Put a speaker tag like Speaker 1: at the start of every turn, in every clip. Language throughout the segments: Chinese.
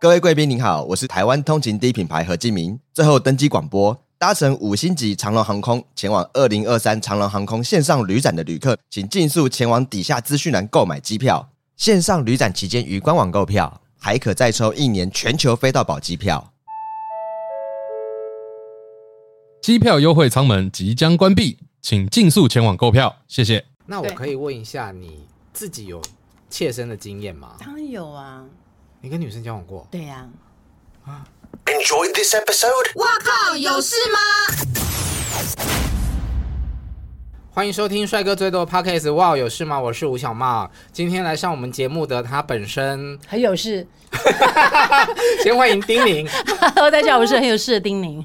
Speaker 1: 各位贵宾您好，我是台湾通勤第一品牌何敬明。最后登机广播，搭乘五星级长龙航空前往二零二三长龙航空线上旅展的旅客，请尽速前往底下资讯栏购买机票。线上旅展期间于官网购票，还可再抽一年全球飞到宝机票。
Speaker 2: 机票优惠舱门即将关闭，请尽速前往购票，谢谢。
Speaker 3: 那我可以问一下，你自己有切身的经验吗？
Speaker 4: 当然有啊。
Speaker 3: 你跟女生交往过？
Speaker 4: 对呀。
Speaker 3: 啊。
Speaker 5: Enjoy this episode。
Speaker 6: 哇靠，有事吗？
Speaker 3: 欢迎收听帅哥最多 Podcast。哇，有事吗？我是吴小茂。今天来上我们节目的他本身
Speaker 4: 很有事。
Speaker 3: 先欢迎丁宁。
Speaker 4: Hello，大家好，我是很有事的丁宁。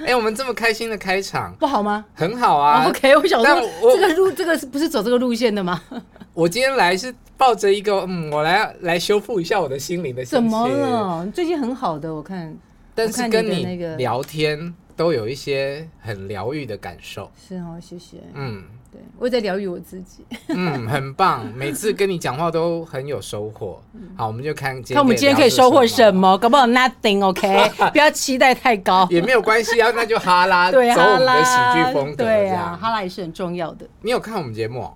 Speaker 3: 哎、欸，我们这么开心的开场，
Speaker 4: 不好吗？
Speaker 3: 很好啊。
Speaker 4: Oh, OK，我想说，
Speaker 3: 我
Speaker 4: 这个路，这个不是走这个路线的吗？
Speaker 3: 我今天来是。抱着一个嗯，我来来修复一下我的心灵的心情。
Speaker 4: 怎么了？最近很好的，我看。
Speaker 3: 但是跟你聊天都有一些很疗愈的感受。
Speaker 4: 是哦，谢谢。
Speaker 3: 嗯，
Speaker 4: 对，我也在疗愈我自己。
Speaker 3: 嗯，很棒。每次跟你讲话都很有收获。好，我们就看今天。
Speaker 4: 看我们今天可以收获什么？搞不好 nothing，OK？不要期待太高。
Speaker 3: 也没有关系啊，那就哈拉。
Speaker 4: 对，
Speaker 3: 走我们的喜剧风格。
Speaker 4: 对啊，哈拉也是很重要的。
Speaker 3: 你有看我们节目？
Speaker 4: 哦。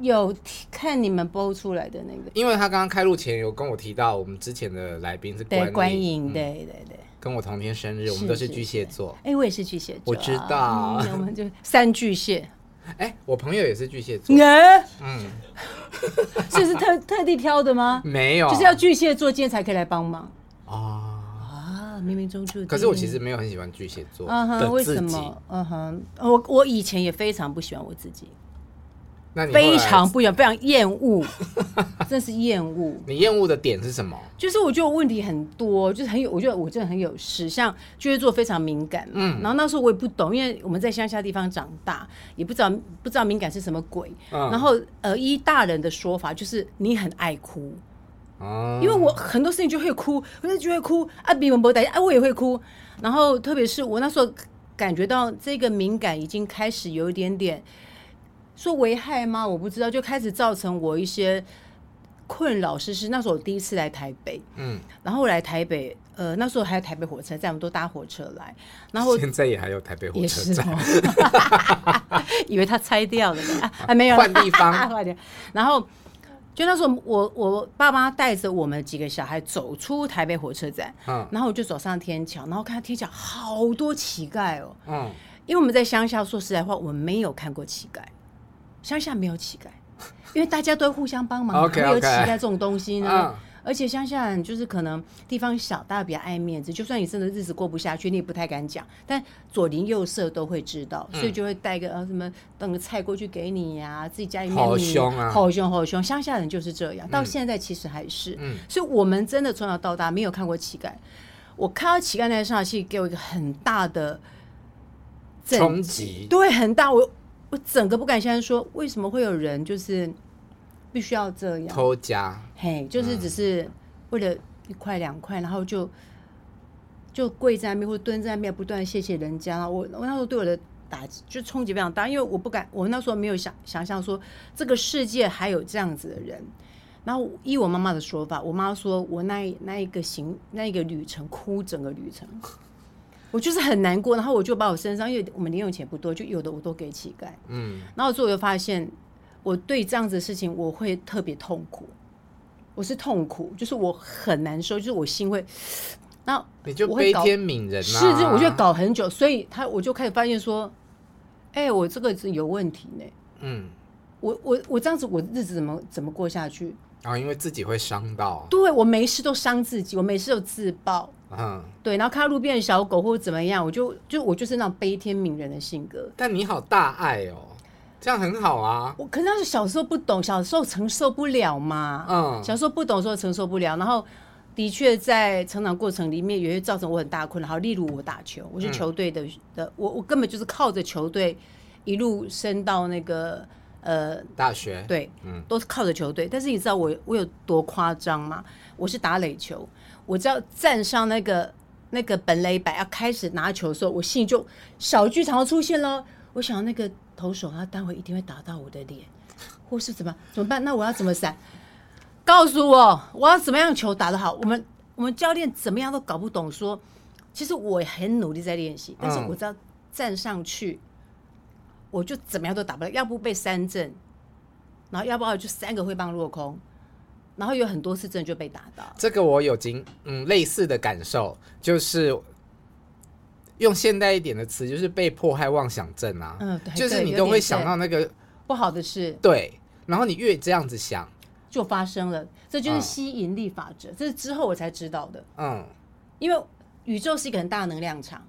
Speaker 4: 有看你们播出来的那个，
Speaker 3: 因为他刚刚开录前有跟我提到，我们之前的来宾是关
Speaker 4: 对观影，对对对，
Speaker 3: 跟我同天生日，我们都是巨蟹座。
Speaker 4: 哎，我也是巨蟹座，
Speaker 3: 我知道，
Speaker 4: 我们就三巨蟹。
Speaker 3: 哎，我朋友也是巨蟹座，
Speaker 4: 嗯，这是特特地挑的吗？
Speaker 3: 没有，
Speaker 4: 就是要巨蟹座今天才可以来帮忙。
Speaker 3: 啊
Speaker 4: 啊，冥冥中注定。
Speaker 3: 可是我其实没有很喜欢巨蟹座，
Speaker 4: 嗯哼，为什么？嗯哼，我我以前也非常不喜欢我自己。非常不一样，非常厌恶，真是厌恶。
Speaker 3: 你厌恶的点是什么？
Speaker 4: 就是我觉得我问题很多，就是很有，我觉得我真的很有事。像巨蟹座非常敏感，嗯，然后那时候我也不懂，因为我们在乡下地方长大，也不知道不知道敏感是什么鬼。嗯、然后呃，依大人的说法，就是你很爱哭，哦、因为我很多事情就会哭，我就会哭啊，比文博大啊，我也会哭。然后特别是我那时候感觉到这个敏感已经开始有一点点。说危害吗？我不知道，就开始造成我一些困扰。是是，那时候我第一次来台北，嗯，然后我来台北，呃，那时候还有台北火车站，我们都搭火车来。然后
Speaker 3: 现在也还有台北火车站，
Speaker 4: 以为他拆掉了呢，还没有
Speaker 3: 换地方。
Speaker 4: 然后就那时候我，我我爸妈带着我们几个小孩走出台北火车站，嗯，然后我就走上天桥，然后看到天桥好多乞丐哦，嗯，因为我们在乡下，说实在话，我们没有看过乞丐。乡下没有乞丐，因为大家都互相帮忙，没有乞丐这种东西呢。而且乡下人就是可能地方小，大家比较爱面子，就算你真的日子过不下去，你也不太敢讲。但左邻右舍都会知道，所以就会带个呃什么等个菜过去给你呀，自己家里面
Speaker 3: 好凶啊，
Speaker 4: 好凶好凶。乡下人就是这样，到现在其实还是。所以我们真的从小到大没有看过乞丐。我看到乞丐那一刹那，其实给我一个很大的
Speaker 3: 冲击，
Speaker 4: 对，很大我。我整个不敢相信，说为什么会有人就是必须要这样
Speaker 3: 偷家？
Speaker 4: 嘿，就是只是为了一块两块，然后就就跪在那边或蹲在那边，不断谢谢人家。我我那时候对我的打击就冲击非常大，因为我不敢，我那时候没有想想象说这个世界还有这样子的人。然后依我妈妈的说法，我妈说我那那一个行那一个旅程哭整个旅程。我就是很难过，然后我就把我身上，因为我们零用钱不多，就有的我都给乞丐。嗯，然后最后我就发现，我对这样子的事情我会特别痛苦，我是痛苦，就是我很难受，就是我心会，然后
Speaker 3: 你就悲天悯人啊，
Speaker 4: 是，是，我就搞很久，所以他我就开始发现说，哎、欸，我这个是有问题呢。嗯，我我我这样子，我日子怎么怎么过下去？
Speaker 3: 然后因为自己会伤到，
Speaker 4: 对，我没事都伤自己，我没事都自爆。嗯，对，然后看到路边的小狗或者怎么样，我就就我就是那种悲天悯人的性格。
Speaker 3: 但你好大爱哦，这样很好啊。
Speaker 4: 我可能是小时候不懂，小时候承受不了嘛。嗯，小时候不懂的时候承受不了，然后的确在成长过程里面也会造成我很大的困扰。好，例如我打球，我是球队的、嗯、的，我我根本就是靠着球队一路升到那个呃
Speaker 3: 大学。
Speaker 4: 对，嗯，都是靠着球队。但是你知道我我有多夸张吗？我是打垒球。我只要站上那个那个本垒板要开始拿球的时候，我心里就小剧场要出现了。我想那个投手他待会一定会打到我的脸，或是怎么怎么办？那我要怎么闪？告诉我我要怎么样球打得好？我们我们教练怎么样都搞不懂说，说其实我很努力在练习，但是我只要站上去，我就怎么样都打不了，要不被三振，然后要不然就三个挥棒落空，然后有很多次真的就被打到。
Speaker 3: 这个我有经嗯类似的感受，就是用现代一点的词，就是被迫害妄想症啊。
Speaker 4: 嗯，对，
Speaker 3: 就是你都会想到那个
Speaker 4: 不好的事。
Speaker 3: 对，然后你越这样子想，
Speaker 4: 就发生了。这就是吸引力法则，嗯、这是之后我才知道的。
Speaker 3: 嗯，
Speaker 4: 因为宇宙是一个很大的能量场。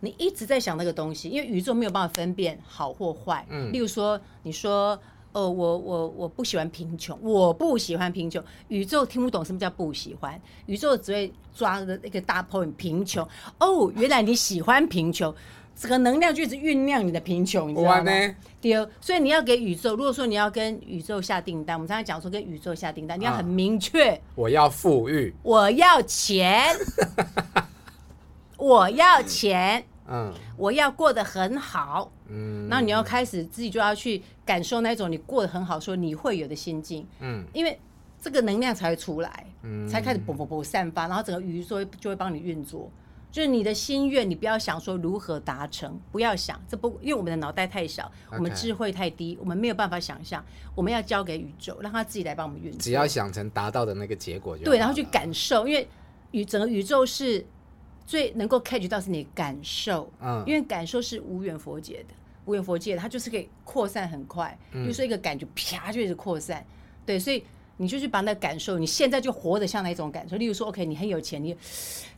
Speaker 4: 你一直在想那个东西，因为宇宙没有办法分辨好或坏。嗯，例如说，你说，哦，我我我不喜欢贫穷，我不喜欢贫穷，宇宙听不懂什么叫不喜欢，宇宙只会抓着那个大 point 贫穷。哦，原来你喜欢贫穷，这个能量就一直酝酿你的贫穷，你知道吗？对，所以你要给宇宙，如果说你要跟宇宙下订单，我们刚才讲说跟宇宙下订单，你要很明确，
Speaker 3: 我要富裕，
Speaker 4: 我要钱。我要钱，
Speaker 3: 嗯，
Speaker 4: 我要过得很好，嗯，然后你要开始自己就要去感受那种你过得很好，说你会有的心境，
Speaker 3: 嗯，
Speaker 4: 因为这个能量才会出来，嗯，才开始啵啵啵散发，然后整个宇宙就会帮你运作。就是你的心愿，你不要想说如何达成，不要想这不，因为我们的脑袋太小，我们智慧太低，我们没有办法想象，我们要交给宇宙，让他自己来帮我们运作。
Speaker 3: 只要想成达到的那个结果就
Speaker 4: 对，然后去感受，因为宇整个宇宙是。最能够 catch 到是你的感受，
Speaker 3: 嗯，
Speaker 4: 因为感受是无远佛界的，无远佛界的，它就是可以扩散很快，比如说一个感觉啪就一直扩散，对，所以你就去把那个感受，你现在就活得像那种感受，例如说，OK，你很有钱，你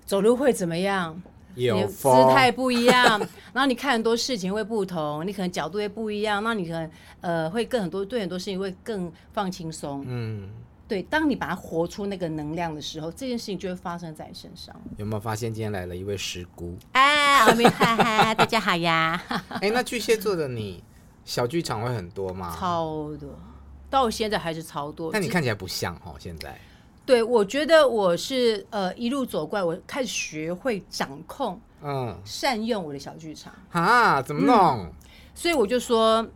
Speaker 4: 走路会怎么样？
Speaker 3: 有
Speaker 4: 你姿态不一样，然后你看很多事情会不同，你可能角度会不一样，那你可能呃会更很多对很多事情会更放轻松，
Speaker 3: 嗯。
Speaker 4: 对，当你把它活出那个能量的时候，这件事情就会发生在你身上。
Speaker 3: 有没有发现今天来了一位师姑？
Speaker 4: 哎，阿明哈哈，大家好呀！
Speaker 3: 哎，那巨蟹座的你，小剧场会很多吗？
Speaker 4: 超多，到现在还是超多。
Speaker 3: 但你看起来不像哦，现在。
Speaker 4: 对，我觉得我是呃一路走过来，我开始学会掌控，
Speaker 3: 嗯，
Speaker 4: 善用我的小剧场
Speaker 3: 啊，怎么弄？
Speaker 4: 嗯，所以我就说。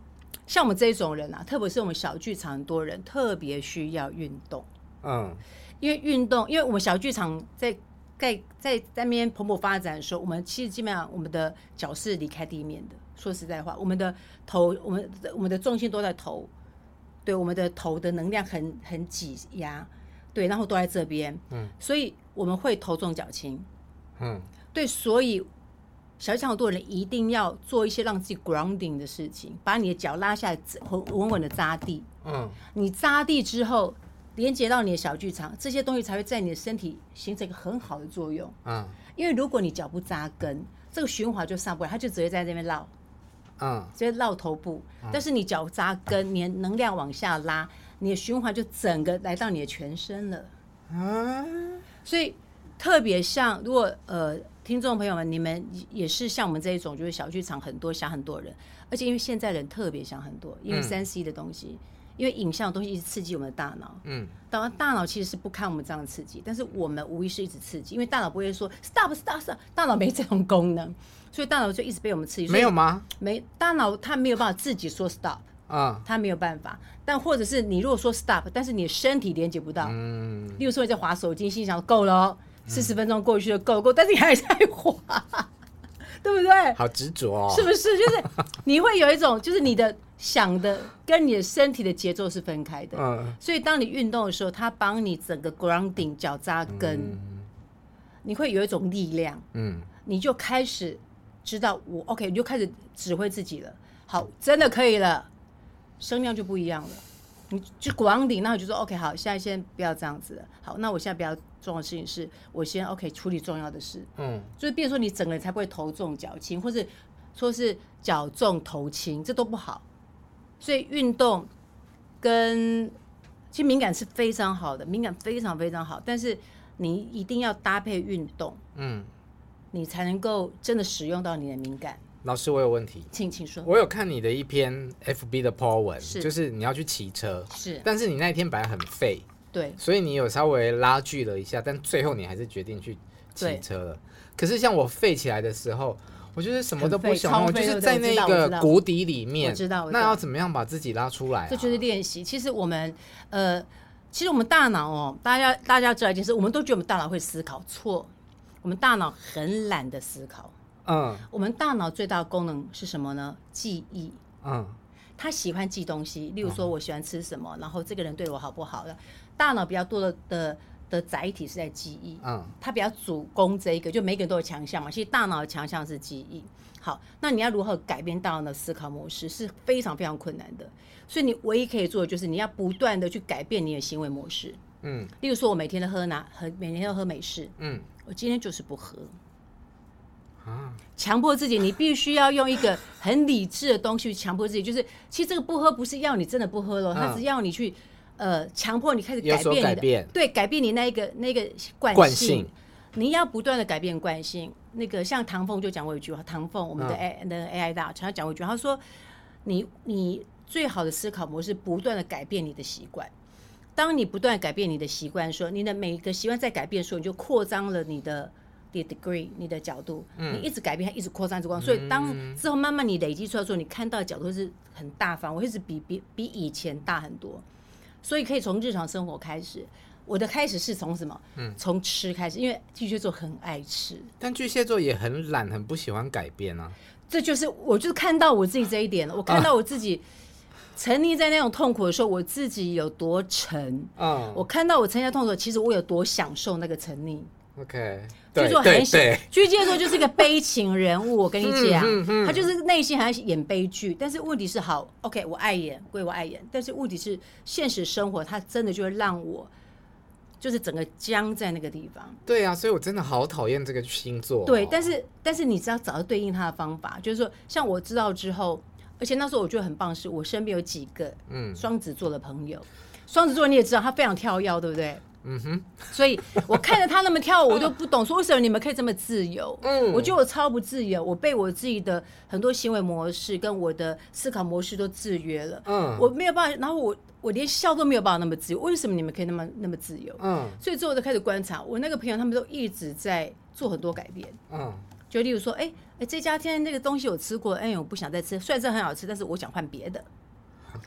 Speaker 4: 像我们这种人啊，特别是我们小剧场多人，特别需要运动。
Speaker 3: 嗯，
Speaker 4: 因为运动，因为我们小剧场在在在在那边蓬勃发展的时候，我们其实基本上我们的脚是离开地面的。说实在话，我们的头，我们我们的重心都在头，对，我们的头的能量很很挤压，对，然后都在这边。
Speaker 3: 嗯，
Speaker 4: 所以我们会头重脚轻。
Speaker 3: 嗯，
Speaker 4: 对，所以。小剧场多人一定要做一些让自己 grounding 的事情，把你的脚拉下来，稳稳稳的扎地。
Speaker 3: 嗯，
Speaker 4: 你扎地之后，连接到你的小剧场，这些东西才会在你的身体形成一个很好的作用。
Speaker 3: 嗯，
Speaker 4: 因为如果你脚不扎根，这个循环就上不来，它就只会在这边绕。
Speaker 3: 嗯，
Speaker 4: 直接绕头部。但是你脚扎根，你的能量往下拉，你的循环就整个来到你的全身了。
Speaker 3: 嗯，
Speaker 4: 所以特别像如果呃。听众朋友们，你们也是像我们这一种，就是小剧场很多，想很多人，而且因为现在人特别想很多，因为三 C 的东西，嗯、因为影像的东西一直刺激我们的大脑，
Speaker 3: 嗯，
Speaker 4: 当然大脑其实是不看我们这样的刺激，但是我们无疑是一直刺激，因为大脑不会说 stop stop stop，大脑没这种功能，所以大脑就一直被我们刺激。
Speaker 3: 没有吗？
Speaker 4: 没，大脑它没有办法自己说 stop
Speaker 3: 啊，
Speaker 4: 它没有办法。但或者是你如果说 stop，但是你的身体连接不到，
Speaker 3: 嗯，
Speaker 4: 例如说你在划手机，心想够了哦。四十分钟过去就，够够，但是你还在滑，对不对？
Speaker 3: 好执着哦，
Speaker 4: 是不是？就是 你会有一种，就是你的想的跟你的身体的节奏是分开的。
Speaker 3: 嗯，
Speaker 4: 所以当你运动的时候，它帮你整个 grounding 脚扎根，
Speaker 3: 嗯，
Speaker 4: 你会有一种力量。
Speaker 3: 嗯，
Speaker 4: 你就开始知道我 OK，你就开始指挥自己了。好，真的可以了，声量就不一样了。你就 grounding，那我就说 OK，好，现在先不要这样子了。好，那我现在比较。重要的事情是我先 OK 处理重要的事，
Speaker 3: 嗯，
Speaker 4: 所以变成说你整个人才不会头重脚轻，或是说是脚重头轻，这都不好。所以运动跟其实敏感是非常好的，敏感非常非常好，但是你一定要搭配运动，
Speaker 3: 嗯，
Speaker 4: 你才能够真的使用到你的敏感。
Speaker 3: 老师，我有问题，
Speaker 4: 请请说。
Speaker 3: 我有看你的一篇 FB 的 po 文，
Speaker 4: 是
Speaker 3: 就是你要去骑车，
Speaker 4: 是，
Speaker 3: 但是你那一天本来很废。
Speaker 4: 对，
Speaker 3: 所以你有稍微拉锯了一下，但最后你还是决定去骑车了。可是像我废起来的时候，我就是什么都不想，我就是在那个谷底里面。
Speaker 4: 我知道，
Speaker 3: 那要怎么样把自己拉出来啊？
Speaker 4: 这就是练习。其实我们呃，其实我们大脑哦，大家大家知道一件事，我们都觉得我们大脑会思考，错，我们大脑很懒得思考。嗯，我们大脑最大的功能是什么呢？记忆。嗯，他喜欢记东西，例如说我喜欢吃什么，然后这个人对我好不好的，大脑比较多的的的载体是在记忆。嗯，他比较主攻这一个，就每个人都有强项嘛。其实大脑的强项是记忆。好，那你要如何改变大脑的思考模式是非常非常困难的。所以你唯一可以做的就是你要不断的去改变你的行为模式。嗯，例如说，我每天都喝拿喝，每天都喝美式。嗯，我今天就是不喝。啊，强迫自己，你必须要用一个很理智的东西去强迫自己。就是，其实这个不喝不是要你真的不喝了，他只要你去呃强迫你开始改变你的，
Speaker 3: 变
Speaker 4: 对，改变你那一个那个惯性。性你要不断的改变惯性。那个像唐凤就讲过一句话，唐凤我们的 A 的 AI 大厂，他讲过一句话，他说你你。最好的思考模式，不断的改变你的习惯。当你不断改变你的习惯，说你的每一个习惯在改变的时候，你就扩张了你的 degree，你的角度。嗯、你一直改变，它一直扩散，一直扩张。所以当之后慢慢你累积出来的时候，你看到的角度是很大方，我一直比比比以前大很多。所以可以从日常生活开始。我的开始是从什么？嗯，从吃开始，因为巨蟹座很爱吃，
Speaker 3: 但巨蟹座也很懒，很不喜欢改变啊。
Speaker 4: 这就是我就是看到我自己这一点了，我看到我自己。啊沉溺在那种痛苦的时候，我自己有多沉？嗯，我看到我沉溺在痛苦的时候，其实我有多享受那个沉溺。
Speaker 3: OK，
Speaker 4: 巨蟹座很喜，巨蟹座就是一个悲情人物。我跟你讲，嗯嗯、他就是内心还在演悲剧。但是问题是，好，OK，我爱演归我爱演，但是问题是，现实生活他真的就会让我，就是整个僵在那个地方。
Speaker 3: 对啊，所以我真的好讨厌这个星座、哦。
Speaker 4: 对，但是但是你只要找到对应他的方法，就是说，像我知道之后。而且那时候我觉得很棒，是我身边有几个嗯双子座的朋友，双、嗯、子座你也知道他非常跳跃，对不对？嗯哼。所以我看着他那么跳，我就不懂说为什么你们可以这么自由。嗯。我觉得我超不自由，我被我自己的很多行为模式跟我的思考模式都制约了。嗯。我没有办法，然后我我连笑都没有办法那么自由。为什么你们可以那么那么自由？嗯。所以之后我就开始观察我那个朋友，他们都一直在做很多改变。嗯。就例如说，哎哎，这家店那个东西我吃过，哎，我不想再吃。虽然这很好吃，但是我想换别的。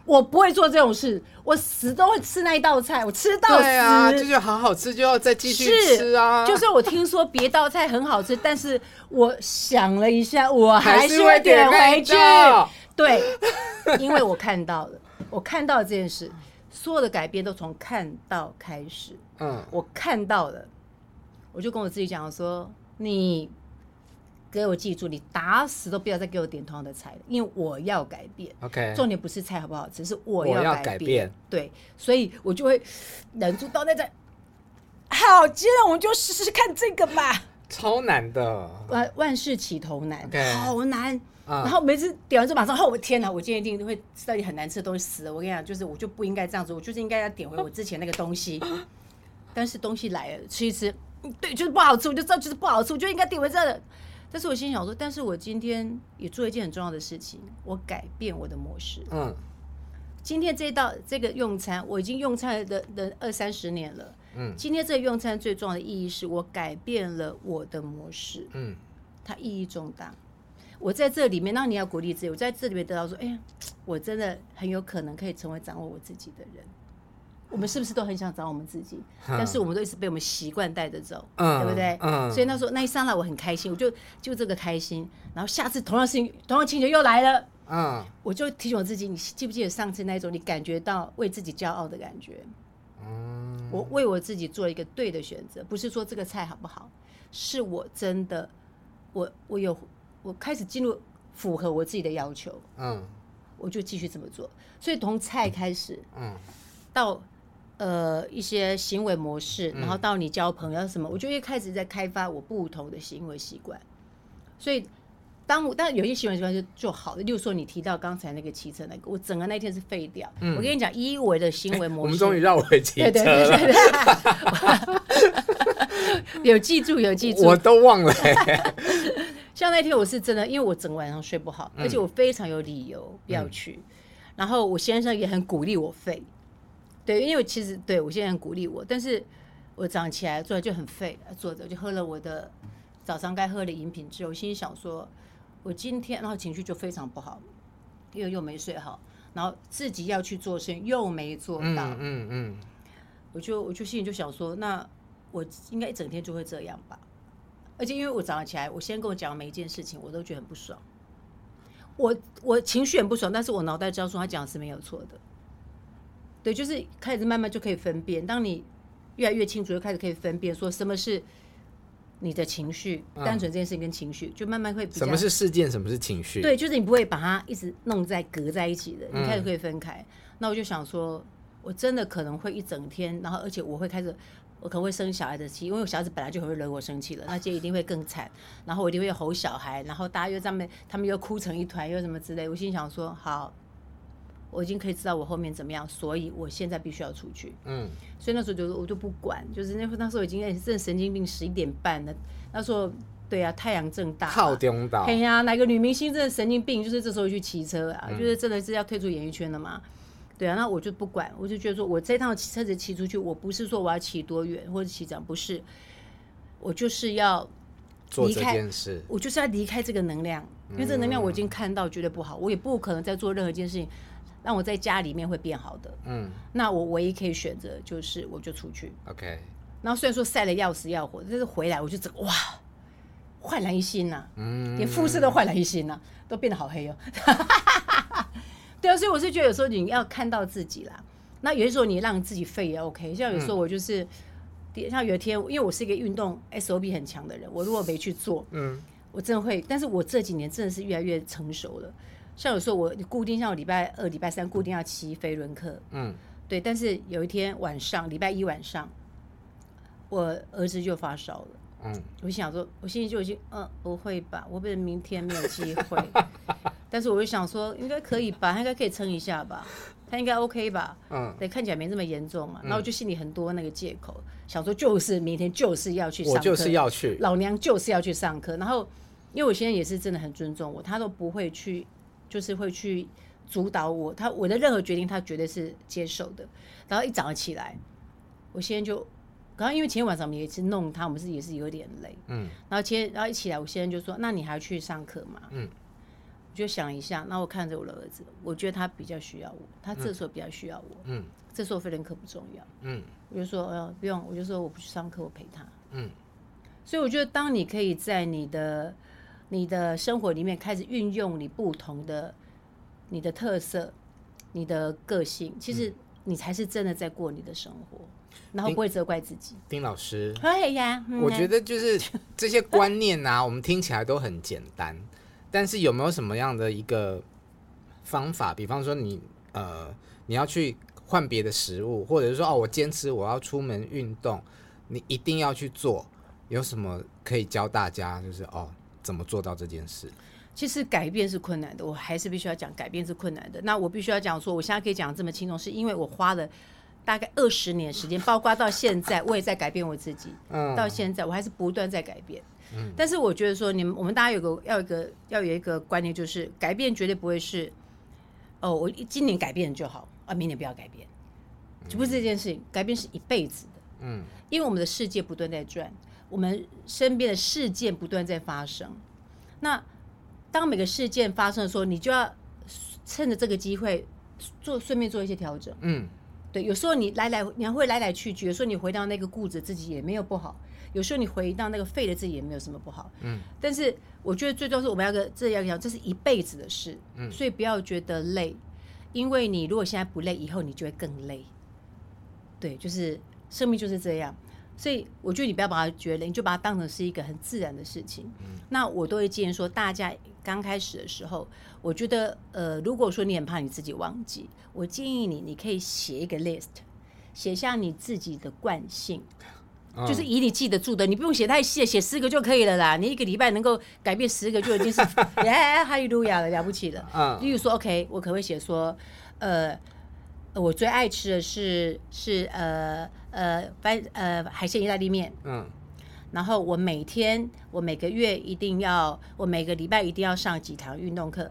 Speaker 4: 我不会做这种事，我死都会吃那一道菜，我吃到死。对
Speaker 3: 啊，这就好好吃，就要再继续吃啊。
Speaker 4: 就是我听说别道菜很好吃，但是我想了一下，我还是会点回去。对，因为我看到了，我看到了这件事，所有的改变都从看到开始。嗯，我看到了，我就跟我自己讲说，你。给我记住，你打死都不要再给我点同样的菜了，因为我要改变。
Speaker 3: OK，
Speaker 4: 重点不是菜好不好吃，是我要改
Speaker 3: 变。
Speaker 4: 对，所以我就会忍住到那在。好，接着我们就试试看这个吧。
Speaker 3: 超难的，
Speaker 4: 万万事起头难
Speaker 3: ，Okay.
Speaker 4: 好难。Uh. 然后每次点完之后马上，哦，我天哪，我今天一定会吃到一很难吃的东西死了。我跟你讲，就是我就不应该这样子，我就是应该要点回我之前那个东西。但是东西来了，吃一吃，对，就是不好吃，我就知道就是不好吃，我就应该点回这的。但是我心想说，但是我今天也做一件很重要的事情，我改变我的模式。嗯，今天这道这个用餐，我已经用餐的的二三十年了。嗯，今天这个用餐最重要的意义是我改变了我的模式。嗯，它意义重大。我在这里面，那你要鼓励自己，我在这里面得到说，哎呀，我真的很有可能可以成为掌握我自己的人。我们是不是都很想找我们自己？但是我们都一直被我们习惯带着走，嗯、对不对？嗯、所以那时候那一刹那我很开心，我就就这个开心。然后下次同样事情，同样情节又来了，嗯、我就提醒我自己：你记不记得上次那种你感觉到为自己骄傲的感觉？嗯、我为我自己做一个对的选择，不是说这个菜好不好，是我真的，我我有我开始进入符合我自己的要求，嗯、我就继续这么做。所以从菜开始，嗯、到。呃，一些行为模式，然后到你交朋友什么，嗯、我就一开始在开发我不同的行为习惯。所以，当我但有些行为习惯就就好了。例如说，你提到刚才那个骑车那个，我整个那天是废掉。嗯、我跟你讲，一维的行为模式，
Speaker 3: 欸、我们终于绕回骑车了。对对对
Speaker 4: 对 有记住，有记住，
Speaker 3: 我都忘了。
Speaker 4: 像那天我是真的，因为我整个晚上睡不好，嗯、而且我非常有理由不要去。嗯、然后我先生也很鼓励我废。对，因为其实对我现在很鼓励我，但是我早上起来坐着就很废，坐着就喝了我的早上该喝的饮品之后，我心里想说，我今天然后情绪就非常不好，因为又没睡好，然后自己要去做事又没做到，嗯嗯，嗯我就我就心里就想说，那我应该一整天就会这样吧。而且因为我早上起来，我先跟我讲每一件事情，我都觉得很不爽。我我情绪很不爽，但是我脑袋知道说他讲的是没有错的。对，就是开始慢慢就可以分辨。当你越来越清楚，就开始可以分辨说什么是你的情绪，嗯、单纯这件事情跟情绪，就慢慢会比较。
Speaker 3: 什么是事件，什么是情绪？
Speaker 4: 对，就是你不会把它一直弄在隔在一起的，你开始可以分开。嗯、那我就想说，我真的可能会一整天，然后而且我会开始。我可能会生小孩的气，因为我小孩子本来就很会惹我生气了，那今天一定会更惨。然后我一定会吼小孩，然后大家又在那，他们又哭成一团，又什么之类。我心想说，好，我已经可以知道我后面怎么样，所以我现在必须要出去。嗯，所以那时候就我就不管，就是那那时候已经真神经病，十一点半了。那时候对啊，太阳正大，
Speaker 3: 靠中岛。
Speaker 4: 哎呀，哪个女明星真的神经病？就是这时候去骑车啊，嗯、就是真的是要退出演艺圈了嘛。对啊，那我就不管，我就觉得说，我这趟车子骑出去，我不是说我要骑多远或者骑这样，不是，我就是要离开，做这件事，我就是要离开这个能量，因为这个能量我已经看到，觉得不好，我也不可能再做任何一件事情让我在家里面会变好的。嗯，那我唯一可以选择就是，我就出去。
Speaker 3: OK，
Speaker 4: 然后虽然说晒得要死要活，但是回来我就整个哇，焕然一新呐、啊，嗯，连肤色都焕然一新呐、啊，都变得好黑哦。对啊，所以我是觉得有时候你要看到自己啦。那有些时候你让自己废也 OK。像有时候我就是，嗯、像有一天，因为我是一个运动 SOP 很强的人，我如果没去做，嗯，我真的会。但是我这几年真的是越来越成熟了。像有时候我固定，像我礼拜二、礼拜三固定要骑飞轮课，嗯，对。但是有一天晚上，礼拜一晚上，我儿子就发烧了。嗯，我想说，我心里就已经，嗯，不会吧？我不是明天没有机会，但是我就想说，应该可以吧？他应该可以撑一下吧？他应该 OK 吧？嗯，对，看起来没这么严重嘛。然后我就心里很多那个借口，想说就是明天就是要去上课，
Speaker 3: 我就是要去，
Speaker 4: 老娘就是要去上课。然后，因为我现在也是真的很尊重我，他都不会去，就是会去主导我。他我的任何决定，他绝对是接受的。然后一早上起来，我现在就。刚刚因为前天晚上我们也是弄他，我们是也是有点累。嗯。然后今然后一起来，我先生就说：“那你还要去上课吗？”嗯。我就想一下，那我看着我的儿子，我觉得他比较需要我，他这时候比较需要我。嗯。这时候飞轮课不重要。嗯。我就说：“呃，不用。”我就说：“我不去上课，我陪他。”嗯。所以我觉得，当你可以在你的你的生活里面开始运用你不同的你的特色、你的个性，其实你才是真的在过你的生活。然后不会责怪自己。
Speaker 3: 丁老师，
Speaker 4: 可以呀。
Speaker 3: 我觉得就是这些观念啊，我们听起来都很简单，但是有没有什么样的一个方法？比方说你呃，你要去换别的食物，或者是说哦，我坚持我要出门运动，你一定要去做，有什么可以教大家？就是哦，怎么做到这件事？
Speaker 4: 其实改变是困难的，我还是必须要讲，改变是困难的。那我必须要讲说，我现在可以讲这么轻松，是因为我花了。大概二十年时间，包括到现在，我也在改变我自己。嗯，到现在我还是不断在改变。嗯，但是我觉得说，你们我们大家有个要一个要有一个观念，就是改变绝对不会是哦，我今年改变就好啊，明年不要改变，就不是这件事情。改变是一辈子的。嗯，因为我们的世界不断在转，我们身边的事件不断在发生。那当每个事件发生的时候，你就要趁着这个机会做顺便做一些调整。嗯。对，有时候你来来，你还会来来去去。有时候你回到那个固执自己也没有不好，有时候你回到那个废的自己也没有什么不好。嗯。但是我觉得最重要是我们要个这样讲，这是一辈子的事。嗯。所以不要觉得累，因为你如果现在不累，以后你就会更累。对，就是生命就是这样。所以我觉得你不要把它觉得，你就把它当成是一个很自然的事情。嗯。那我都会建议说，大家刚开始的时候。我觉得，呃，如果说你很怕你自己忘记，我建议你，你可以写一个 list，写下你自己的惯性，嗯、就是以你记得住的，你不用写太细，写十个就可以了啦。你一个礼拜能够改变十个，就已经是 耶，哈利路亚了，了不起了。嗯，例如说，OK，我可不可以写说，呃，我最爱吃的是是呃呃番呃海鲜意大利面。嗯。然后我每天，我每个月一定要，我每个礼拜一定要上几堂运动课。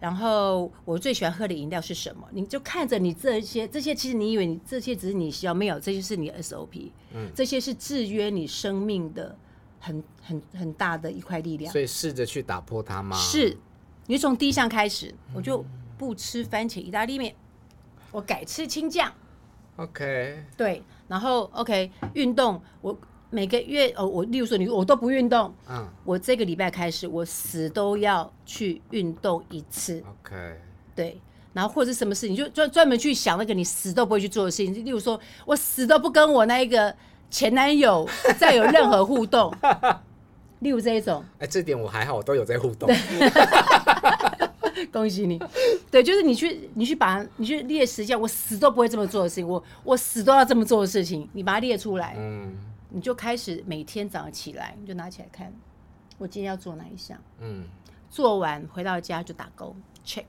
Speaker 4: 然后我最喜欢喝的饮料是什么？你就看着你这些，这些其实你以为你这些只是你需要，没有，这些是你的 SOP，嗯，这些是制约你生命的很很很大的一块力量。
Speaker 3: 所以试着去打破它吗？
Speaker 4: 是，你从第一项开始，我就不吃番茄意大利面，我改吃青酱。
Speaker 3: OK，
Speaker 4: 对，然后 OK 运动，我每个月哦，我例如说你我都不运动，嗯，我这个礼拜开始我死都要去运动一次
Speaker 3: ，OK，
Speaker 4: 对，然后或者什么事情就专专门去想那个你死都不会去做的事情，例如说我死都不跟我那一个前男友 再有任何互动，例如这一种，
Speaker 3: 哎，这点我还好，我都有在互动。
Speaker 4: 恭喜你，对，就是你去，你去把你去列十件我死都不会这么做的事情，我我死都要这么做的事情，你把它列出来，嗯，你就开始每天早上起来，你就拿起来看，我今天要做哪一项，嗯，做完回到家就打勾，check，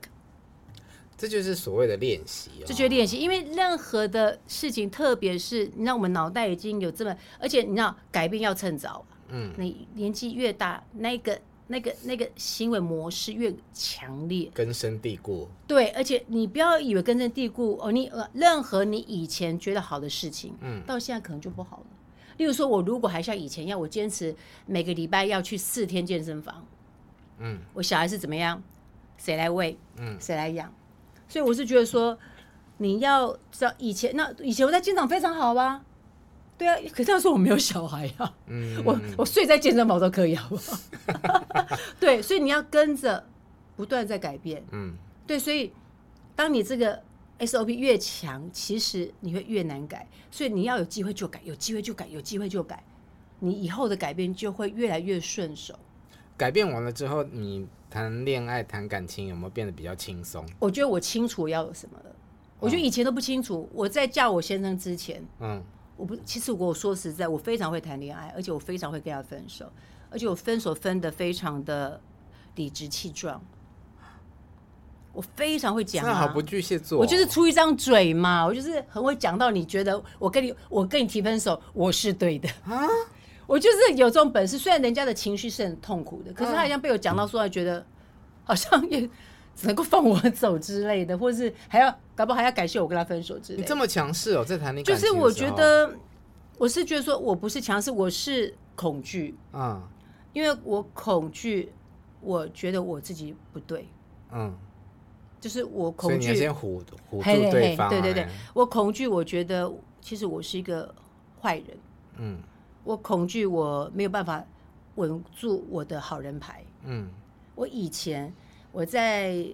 Speaker 3: 这就是所谓的练习，
Speaker 4: 这就是练习，因为任何的事情，特别是你知道我们脑袋已经有这么，而且你知道改变要趁早，嗯，你年纪越大，那个。那个那个行为模式越强烈，
Speaker 3: 根深蒂固。
Speaker 4: 对，而且你不要以为根深蒂固哦，你呃，任何你以前觉得好的事情，嗯，到现在可能就不好了。例如说，我如果还像以前一样，我坚持每个礼拜要去四天健身房，嗯，我小孩是怎么样，谁来喂，嗯，谁来养？所以我是觉得说，你要知道以前那以前我在健身房非常好吧。对啊，可是他说我没有小孩啊，嗯，我我睡在健身房都可以，好不好？对，所以你要跟着不断在改变，嗯，对，所以当你这个 SOP 越强，其实你会越难改，所以你要有机会就改，有机会就改，有机会就改，你以后的改变就会越来越顺手。
Speaker 3: 改变完了之后，你谈恋爱、谈感情有没有变得比较轻松？
Speaker 4: 我觉得我清楚要有什么了，我觉得以前都不清楚。我在嫁我先生之前，嗯。我不，其实我说实在，我非常会谈恋爱，而且我非常会跟他分手，而且我分手分的非常的理直气壮。我非常会讲、啊，
Speaker 3: 好不巨蟹座、哦，
Speaker 4: 我就是出一张嘴嘛，我就是很会讲到你觉得我跟你我跟你提分手，我是对的啊，我就是有这种本事。虽然人家的情绪是很痛苦的，可是他好像被我讲到说，他觉得好像也。只能够放我走之类的，或者是还要搞不好还要感谢我跟他分手之类的。
Speaker 3: 你这么强势哦，在谈恋爱
Speaker 4: 就是我觉得，我是觉得说我不是强势，我是恐惧啊，因为我恐惧，我觉得我自己不对，嗯，就是我恐惧。
Speaker 3: 你先唬唬住对方，
Speaker 4: 对对对，我恐惧，我觉得其实我是一个坏人，嗯，我恐惧我没有办法稳住我的好人牌，嗯，我以前。我在，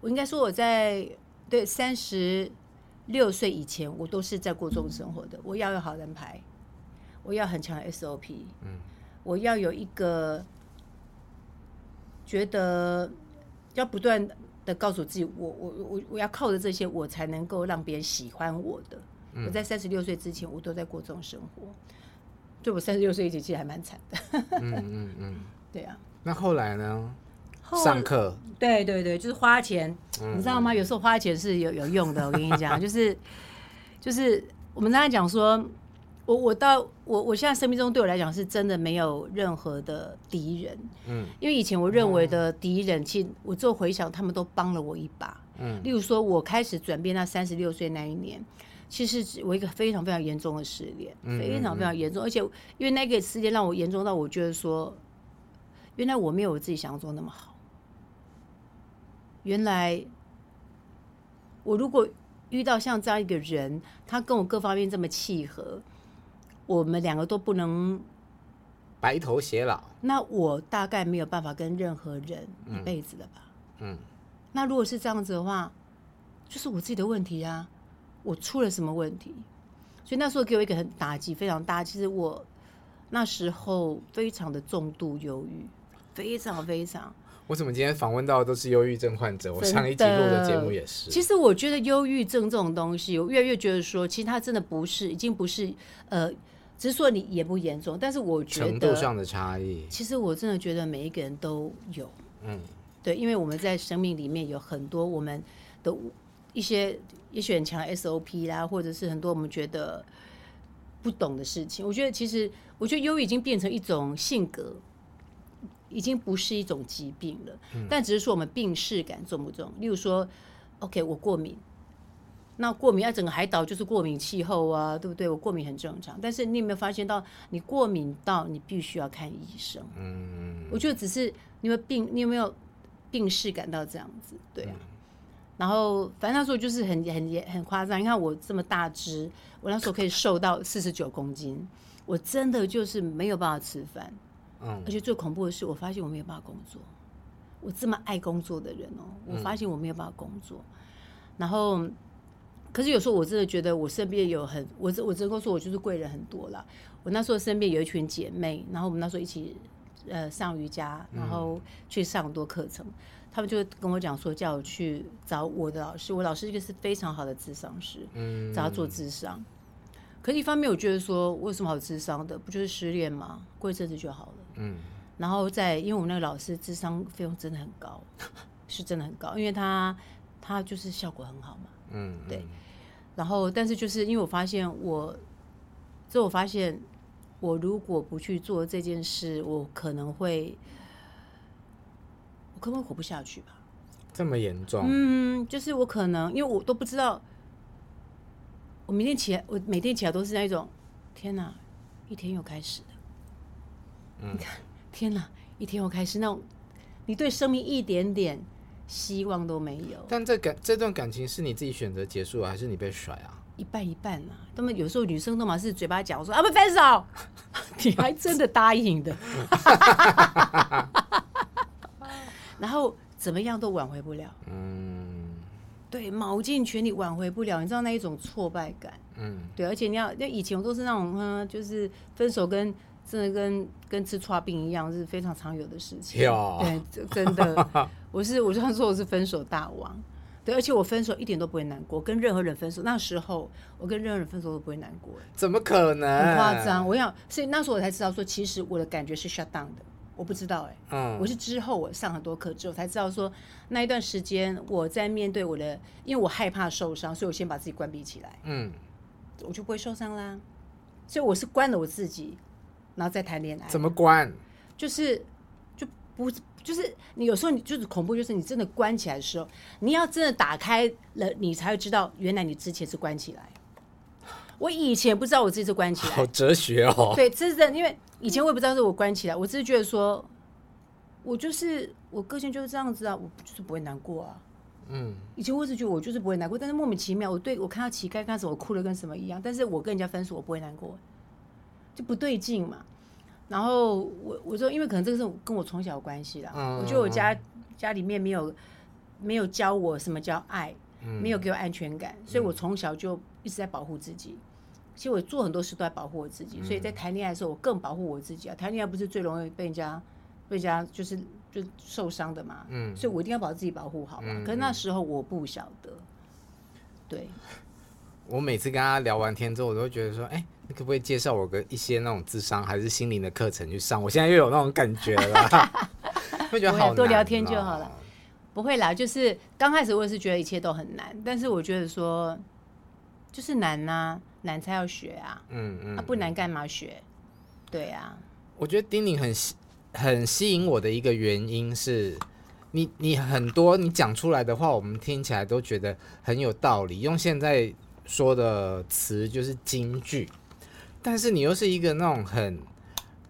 Speaker 4: 我应该说我在对三十六岁以前，我都是在过这种生活的。我要有好人牌，我要很强的 SOP，嗯，我要有一个觉得要不断的告诉自己，我我我我要靠着这些，我才能够让别人喜欢我的。嗯，我在三十六岁之前，我都在过这种生活。就我三十六岁以前，其实还蛮惨的。嗯嗯嗯，对啊。
Speaker 3: 那后来呢？上课，
Speaker 4: 对对对，就是花钱，嗯、你知道吗？有时候花钱是有有用的。我跟你讲，就是就是我们刚才讲说，我我到我我现在生命中对我来讲是真的没有任何的敌人，嗯，因为以前我认为的敌人，其实我做回想，他们都帮了我一把，嗯，例如说我开始转变到三十六岁那一年，其实我一个非常非常严重的失恋，嗯、非常非常严重，而且因为那个失恋让我严重到我觉得说，原来我没有我自己想象中那么好。原来，我如果遇到像这样一个人，他跟我各方面这么契合，我们两个都不能
Speaker 3: 白头偕老，
Speaker 4: 那我大概没有办法跟任何人一辈子了吧？嗯，那如果是这样子的话，就是我自己的问题啊，我出了什么问题？所以那时候给我一个很打击非常大。其实我那时候非常的重度忧郁，非常非常。
Speaker 3: 我怎么今天访问到的都是忧郁症患者？我上一集录的节目也是。
Speaker 4: 其实我觉得忧郁症这种东西，我越来越觉得说，其实它真的不是，已经不是呃，只是说你严不严重。但是我觉得
Speaker 3: 程度上的差异，
Speaker 4: 其实我真的觉得每一个人都有。嗯，对，因为我们在生命里面有很多我们的一些也许很强 SOP 啦，或者是很多我们觉得不懂的事情。我觉得其实，我觉得忧郁已经变成一种性格。已经不是一种疾病了，嗯、但只是说我们病视感重不重？例如说，OK，我过敏，那过敏，啊，整个海岛就是过敏气候啊，对不对？我过敏很正常，但是你有没有发现到，你过敏到你必须要看医生？嗯，我觉得只是你有没有病，你有没有病视感到这样子？对啊。嗯、然后反正那时候就是很很很夸张。你看我这么大只，我那时候可以瘦到四十九公斤，我真的就是没有办法吃饭。嗯，而且最恐怖的是，我发现我没有办法工作。我这么爱工作的人哦，我发现我没有办法工作。嗯、然后，可是有时候我真的觉得我身边有很我我只能够说我就是贵人很多了。我那时候身边有一群姐妹，然后我们那时候一起呃上瑜伽，然后去上很多课程。嗯他们就跟我讲说，叫我去找我的老师。我老师一个是非常好的智商师，嗯，找他做智商。可是一方面，我觉得说，为什么好智商的？不就是失恋吗？过一阵子就好了，嗯。然后在，因为我们那个老师智商费用真的很高，是真的很高，因为他他就是效果很好嘛，嗯，对。然后，但是就是因为我发现我，所以我发现我如果不去做这件事，我可能会。可能会活不下去吧？
Speaker 3: 这么严重？
Speaker 4: 嗯，就是我可能，因为我都不知道，我每天起来，我每天起来都是那种，天哪，一天又开始了。嗯，你看，天哪，一天又开始，那种你对生命一点点希望都没有。
Speaker 3: 但这感这段感情是你自己选择结束，还是你被甩啊？
Speaker 4: 一半一半啊。他们有时候女生都嘛是嘴巴讲说啊，不分手，你还真的答应的。然后怎么样都挽回不了，嗯，对，卯尽全力挽回不了，你知道那一种挫败感，嗯，对，而且你要，那以前我都是那种，嗯，就是分手跟真的跟跟吃剉冰一样，是非常常有的事情，
Speaker 3: 有
Speaker 4: 对，真的，我是我就常说我是分手大王，对，而且我分手一点都不会难过，跟任何人分手，那时候我跟任何人分手都不会难过，
Speaker 3: 怎么可能？
Speaker 4: 很夸张，我想，所以那时候我才知道说，其实我的感觉是 shut down 的。我不知道哎、欸，嗯，我是之后我上很多课之后才知道说，那一段时间我在面对我的，因为我害怕受伤，所以我先把自己关闭起来，嗯，我就不会受伤啦。所以我是关了我自己，然后再谈恋爱。
Speaker 3: 怎么关？
Speaker 4: 就是就不就是你有时候你就是恐怖，就是你真的关起来的时候，你要真的打开了，你才会知道原来你之前是关起来。我以前不知道我自己是关起来，
Speaker 3: 好哲学哦。
Speaker 4: 对，这是真的，因为。以前我也不知道是我关起来，我只是觉得说，我就是我个性就是这样子啊，我就是不会难过啊。嗯，以前我只觉得我就是不会难过，但是莫名其妙，我对我看到乞丐开始我哭的跟什么一样，但是我跟人家分手我不会难过，就不对劲嘛。然后我我说，因为可能这个是跟我从小有关系啦。嗯，我觉得我家家里面没有没有教我什么叫爱，没有给我安全感，所以我从小就一直在保护自己。其实我做很多事都在保护我自己，所以在谈恋爱的时候，我更保护我自己啊。谈恋爱不是最容易被人家被人家就是就受伤的嘛，嗯，所以我一定要把自己保护好嘛。可是那时候我不晓得，对。
Speaker 3: 我每次跟他聊完天之后，我都会觉得说，哎，你可不可以介绍我个一些那种智商还是心灵的课程去上？我现在又有那种感觉了，会觉得好
Speaker 4: 多聊天就好了。不会啦，就是刚开始我也是觉得一切都很难，但是我觉得说就是难呐。难才要学啊，嗯嗯，啊不难干嘛学？对啊，
Speaker 3: 我觉得丁宁很吸很吸引我的一个原因是，你你很多你讲出来的话，我们听起来都觉得很有道理。用现在说的词就是金句，但是你又是一个那种很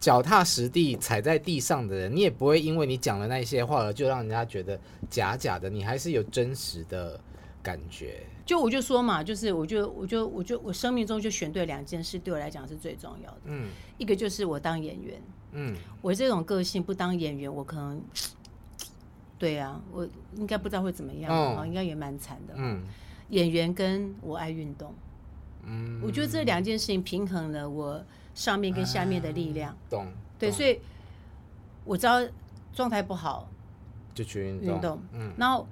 Speaker 3: 脚踏实地踩在地上的人，你也不会因为你讲了那些话而就让人家觉得假假的，你还是有真实的感觉。
Speaker 4: 就我就说嘛，就是我就我就我就我生命中就选对两件事，对我来讲是最重要的。嗯，一个就是我当演员。嗯，我这种个性不当演员，我可能，对啊，我应该不知道会怎么样，哦，应该也蛮惨的。嗯，演员跟我爱运动。嗯，我觉得这两件事情平衡了我上面跟下面的力量。懂。对，所以我知道状态不好，
Speaker 3: 就去运动。运动。嗯，
Speaker 4: 然后。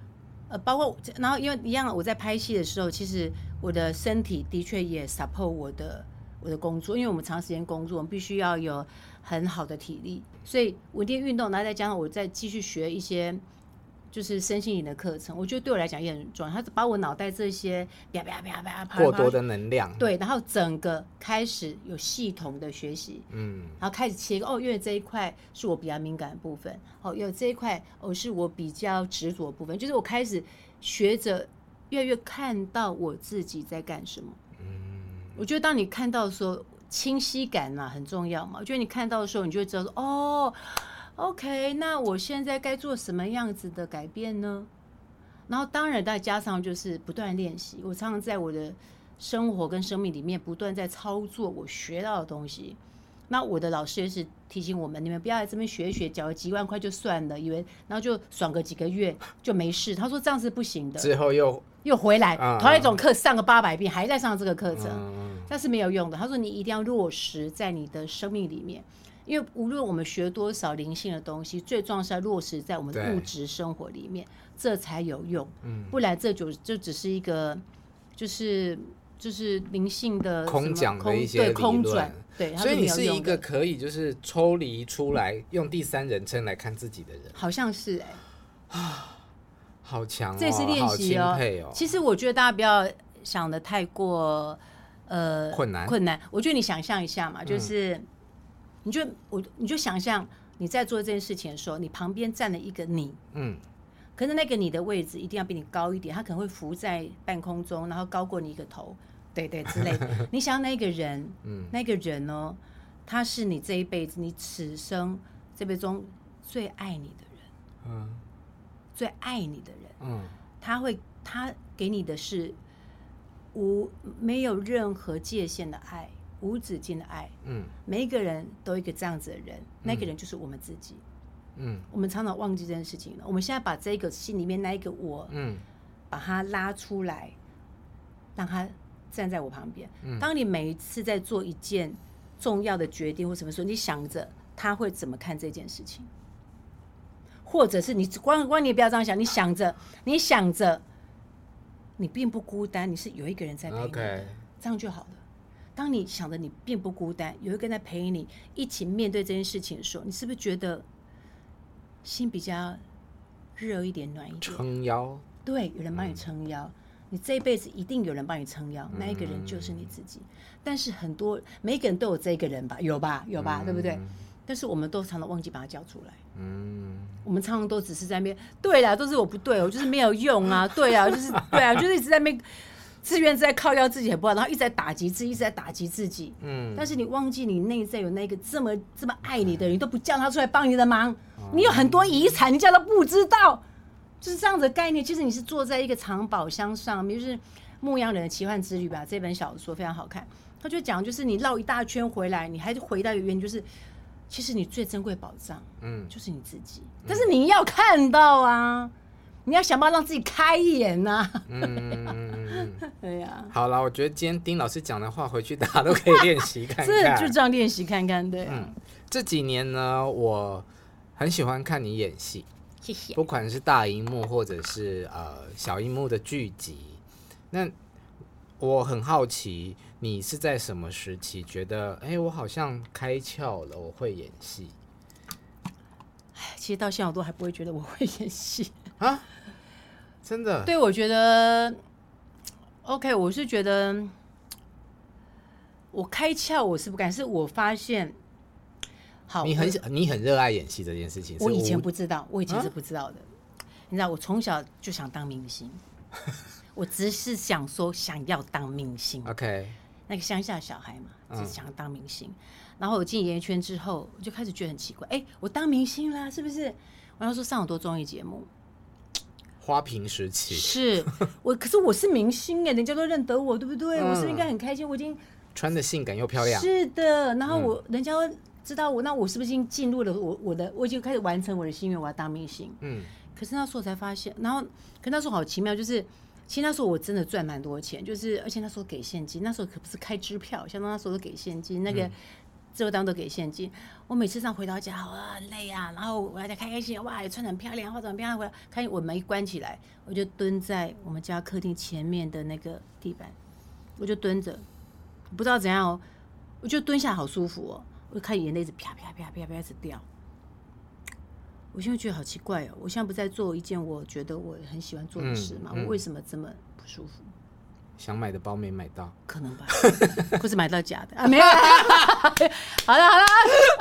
Speaker 4: 呃，包括然后因为一样，我在拍戏的时候，其实我的身体的确也 support 我的我的工作，因为我们长时间工作，我们必须要有很好的体力，所以稳定运动，然后再加上我再继续学一些。就是身心灵的课程，我觉得对我来讲也很重要。他把我脑袋这些啪啪啪啪啪
Speaker 3: 过多的能量，
Speaker 4: 对，然后整个开始有系统的学习，嗯，然后开始切哦，因为这一块是我比较敏感的部分，哦，有这一块哦是我比较执着的部分，就是我开始学着越来越看到我自己在干什么。嗯，我觉得当你看到的时候，清晰感嘛很重要嘛。我觉得你看到的时候，你就会知道说哦。OK，那我现在该做什么样子的改变呢？然后当然再加上就是不断练习，我常常在我的生活跟生命里面不断在操作我学到的东西。那我的老师也是提醒我们，你们不要来这边学一学，缴了几万块就算了，以为然后就爽个几个月就没事。他说这样是不行的。
Speaker 3: 之后又
Speaker 4: 又回来，
Speaker 3: 嗯、
Speaker 4: 同一种课上个八百遍，还在上这个课程，
Speaker 3: 嗯、
Speaker 4: 但是没有用的。他说你一定要落实在你的生命里面，因为无论我们学多少灵性的东西，最重要是要落实在我们的物质生活里面，这才有用。
Speaker 3: 嗯、
Speaker 4: 不然这就就只是一个，就是就是灵性的
Speaker 3: 空讲的一些
Speaker 4: 对空转。对，
Speaker 3: 所以你是一个可以就是抽离出来，用第三人称来看自己的人，
Speaker 4: 好像是哎、
Speaker 3: 欸，啊，好强、哦，
Speaker 4: 这是练习哦。
Speaker 3: 哦。
Speaker 4: 其实我觉得大家不要想的太过呃
Speaker 3: 困难
Speaker 4: 困难。我觉得你想象一下嘛，就是、嗯、你就我你就想象你在做这件事情的时候，你旁边站了一个你，嗯，可是那个你的位置一定要比你高一点，他可能会浮在半空中，然后高过你一个头。对对之类的，你想那个人，嗯，那个人哦，他是你这一辈子，你此生这辈子中最爱你的人，嗯，最爱你的人，嗯，他会他给你的是无没有任何界限的爱，无止境的爱，嗯，每一个人都一个这样子的人，嗯，那个人就是我们自己，嗯，我们常常忘记这件事情了。我们现在把这个心里面那一个我，嗯，把它拉出来，让他。站在我旁边。当你每一次在做一件重要的决定或什么时候，你想着他会怎么看这件事情，或者是你光光你也不要这样想，你想着你想着你并不孤单，你是有一个人在陪你.这样就好了。当你想着你并不孤单，有一个人在陪你一起面对这件事情的时候，你是不是觉得心比较热一点、暖一点？
Speaker 3: 撑腰，
Speaker 4: 对，有人帮你撑腰。嗯你这一辈子一定有人帮你撑腰，那一个人就是你自己。但是很多每个人都有这个人吧，有吧，有吧，对不对？但是我们都常常忘记把他叫出来。嗯，我们常常都只是在那边，对啦，都是我不对，我就是没有用啊，对啊，就是对啊，就是一直在那边自怨自艾，靠腰自己很不好，然后一直在打击自己，一直在打击自己。嗯，但是你忘记你内在有那个这么这么爱你的人，你都不叫他出来帮你的忙。你有很多遗产，你叫他不知道。就是这样子的概念，其实你是坐在一个藏宝箱上面，就是《牧羊人的奇幻之旅》吧，这本小说非常好看。他就讲，就是你绕一大圈回来，你还是回到一个原因，就是其实你最珍贵宝藏，嗯，就是你自己。但是你要看到啊，你要想办法让自己开眼呐、啊。嗯，对呀。
Speaker 3: 好了，我觉得今天丁老师讲的话，回去大家都可以练习看看。是，
Speaker 4: 就这样练习看看。对、啊，嗯，
Speaker 3: 这几年呢，我很喜欢看你演戏。
Speaker 4: 谢谢。
Speaker 3: 不管是大荧幕或者是呃小荧幕的剧集，那我很好奇，你是在什么时期觉得，哎，我好像开窍了，我会演戏？
Speaker 4: 哎，其实到现在我都还不会觉得我会演戏
Speaker 3: 啊，真的？
Speaker 4: 对，我觉得 OK，我是觉得我开窍，我是不敢，是我发现。好，
Speaker 3: 你很你很热爱演戏这件事情。
Speaker 4: 我以前不知道，我以前是不知道的。啊、你知道，我从小就想当明星，我只是想说想要当明星。
Speaker 3: OK，
Speaker 4: 那个乡下小孩嘛，只是想要当明星。嗯、然后我进演艺圈之后，我就开始觉得很奇怪，哎、欸，我当明星啦，是不是？我要说上很多综艺节目，
Speaker 3: 花瓶时期
Speaker 4: 是我，可是我是明星哎，人家都认得我，对不对？嗯、我是应该很开心？我已经
Speaker 3: 穿的性感又漂亮，
Speaker 4: 是的。然后我、嗯、人家。知道我，那我是不是已经进入了我我的，我已经开始完成我的心愿，我要当明星。嗯，可是那时候我才发现，然后，可那时候好奇妙，就是其实那时候我真的赚蛮多钱，就是而且那时候给现金，那时候可不是开支票，相当那时候都给现金，那个这当都给现金。我每次这样回到家，好啊，很累啊，然后我还在开开心，哇，也穿得很漂亮，化妆很漂亮，回来看我门一关起来，我就蹲在我们家客厅前面的那个地板，我就蹲着，不知道怎样哦，我就蹲下好舒服哦。我就看眼泪一直啪啪啪啪啪一直掉，我现在觉得好奇怪哦！我现在不在做一件我觉得我很喜欢做的事嘛？嗯嗯、我为什么这么不舒服？
Speaker 3: 想买的包没买到，
Speaker 4: 可能吧？不是买到假的啊？没有。好了好了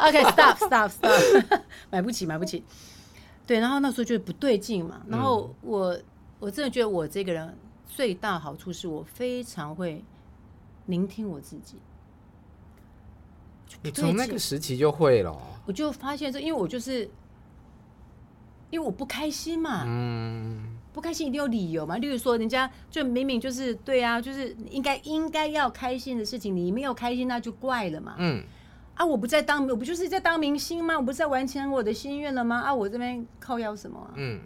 Speaker 4: ，OK，stop stop stop，买不起买不起。对，然后那时候觉得不对劲嘛。然后我、嗯、我真的觉得我这个人最大好处是我非常会聆听我自己。
Speaker 3: 你从那个时期就会了，
Speaker 4: 我就发现这，因为我就是因为我不开心嘛，嗯，不开心一定有理由嘛。例如说，人家就明明就是对啊，就是应该应该要开心的事情，你没有开心，那就怪了嘛。嗯。啊，我不在当，我不就是在当明星吗？我不是在完成我的心愿了吗？啊，我这边靠腰什么啊？嗯。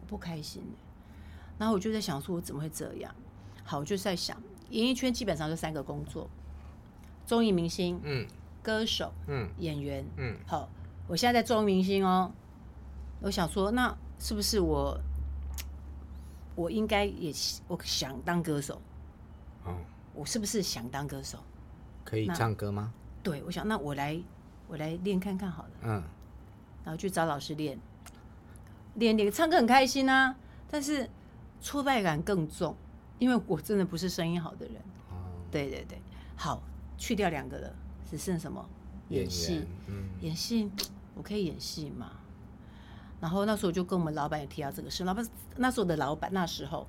Speaker 4: 我不开心。然后我就在想，说我怎么会这样？好，我就在想，演艺圈基本上就三个工作：综艺明星，嗯，歌手，嗯，演员，嗯。好，我现在在综艺明星哦。我想说，那是不是我，我应该也我想当歌手？哦，我是不是想当歌手？
Speaker 3: 可以唱歌吗？
Speaker 4: 对，我想那我来我来练看看好了。嗯，然后去找老师练，练练唱歌很开心啊，但是挫败感更重，因为我真的不是声音好的人。哦，对对对，好，去掉两个了，只剩什么？演戏。嗯，演戏，我可以演戏吗？然后那时候我就跟我们老板也提到这个事，老板那时候的老板那时候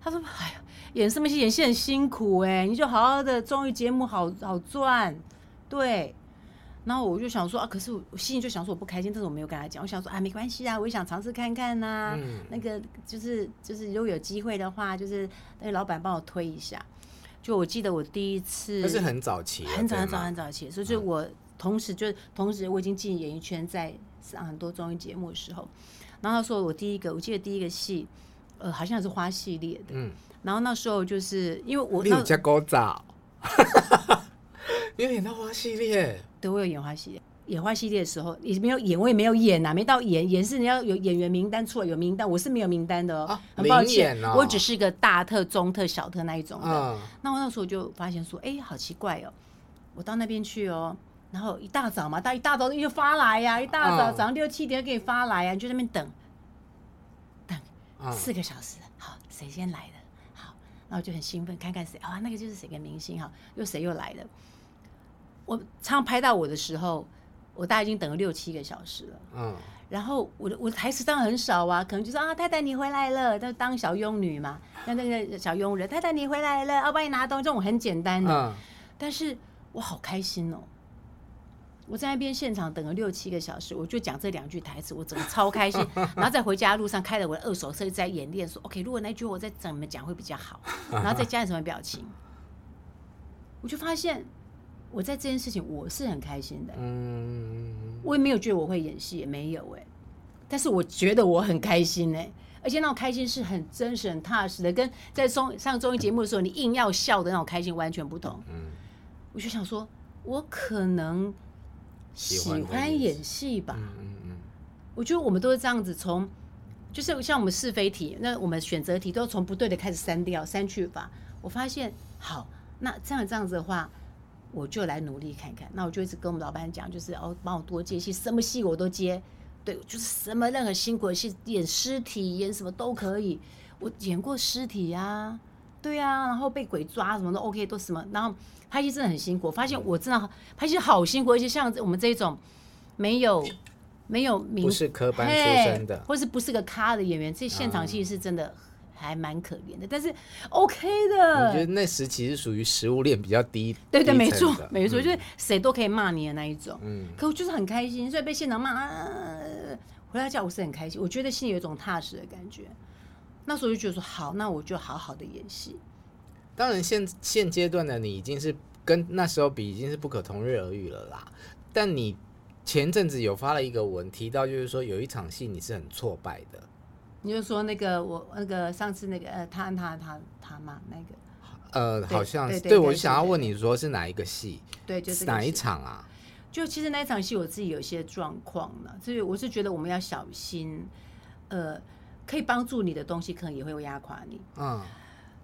Speaker 4: 他说：“哎呀，演什么戏？演戏很辛苦哎，你就好好的综艺节目好好赚。”对。然后我就想说啊，可是我心里就想说我不开心，但是我没有跟他讲。我想说啊，没关系啊，我也想尝试看看呐、啊。嗯、那个就是就是如果有机会的话，就是那个老板帮我推一下。就我记得我第一次，
Speaker 3: 那是很早期，
Speaker 4: 很早很早很早期，所以就我同时就同时我已经进演艺圈在。上很多综艺节目的时候，然后他说我第一个，我记得第一个戏，呃，好像是花系列的。嗯。然后那时候就是因为我
Speaker 3: 你有加高早，你有演到花系列？
Speaker 4: 对，我有演花系列。演花系列的时候也没有演，我也没有演呐、啊，没到演。演是你要有演员名单出来，有名单，我是没有名单的哦。啊、很抱歉，哦、我只是个大特、中特、小特那一种的。嗯、那我那时候就发现说，哎，好奇怪哦，我到那边去哦。然后一大早嘛，到一大早就发来呀、啊，一大早早上六七点给你发来呀、啊，你就在那边等，等四个小时。好，谁先来的？好，然后就很兴奋，看看谁啊，那个就是谁个明星哈，又谁又来了。我常拍到我的时候，我大概已经等了六七个小时了。嗯，然后我的我的台词当然很少啊，可能就说啊，太太你回来了，就当小佣女嘛，像那个小佣人，太太你回来了，我帮你拿东西，这种很简单的。嗯，但是我好开心哦。我在那边现场等了六七个小时，我就讲这两句台词，我整个超开心。然后在回家路上开了我的二手车，在演练说：“OK，如果那句我再怎么讲会比较好。”然后再加点什么表情，我就发现我在这件事情我是很开心的。嗯，我也没有觉得我会演戏，也没有哎。但是我觉得我很开心哎，而且那种开心是很真实、很踏实的，跟在综上综艺节目的时候你硬要笑的那种开心完全不同。嗯，我就想说，我可能。喜欢演戏吧，嗯嗯嗯，我觉得我们都是这样子，从就是像我们是非题，那我们选择题都要从不对的开始删掉，删去法。我发现好，那这样这样子的话，我就来努力看看。那我就一直跟我们老板讲，就是哦，帮我多接戏，什么戏我都接，对，就是什么任何辛苦的戏，演尸体，演什么都可以。我演过尸体呀，对呀，然后被鬼抓什么都 OK，都什么，然后。拍戏真的很辛苦，我发现我真的拍戏好辛苦，而且像我们这种没有没有名，
Speaker 3: 不是科班出身的，
Speaker 4: 或是不是个咖的演员，这现场戏是真的还蛮可怜的，但是 OK 的。
Speaker 3: 我觉得那时其实属于食物链比较低，
Speaker 4: 对对，没错没错，就是谁都可以骂你的那一种。嗯，可我就是很开心，所以被现场骂，啊，回到家我是很开心，我觉得心里有一种踏实的感觉。那时候就觉得说好，那我就好好的演戏。
Speaker 3: 当然现，现现阶段的你已经是跟那时候比，已经是不可同日而语了啦。但你前阵子有发了一个文，提到就是说有一场戏你是很挫败的。
Speaker 4: 你就说那个我那个上次那个呃，他他他他嘛那个
Speaker 3: 呃，好像是对，我就想要问你说是哪一个戏？
Speaker 4: 对，就是
Speaker 3: 哪一场啊？
Speaker 4: 就其实那一场戏我自己有些状况了，所以我是觉得我们要小心，呃，可以帮助你的东西可能也会压垮你。嗯，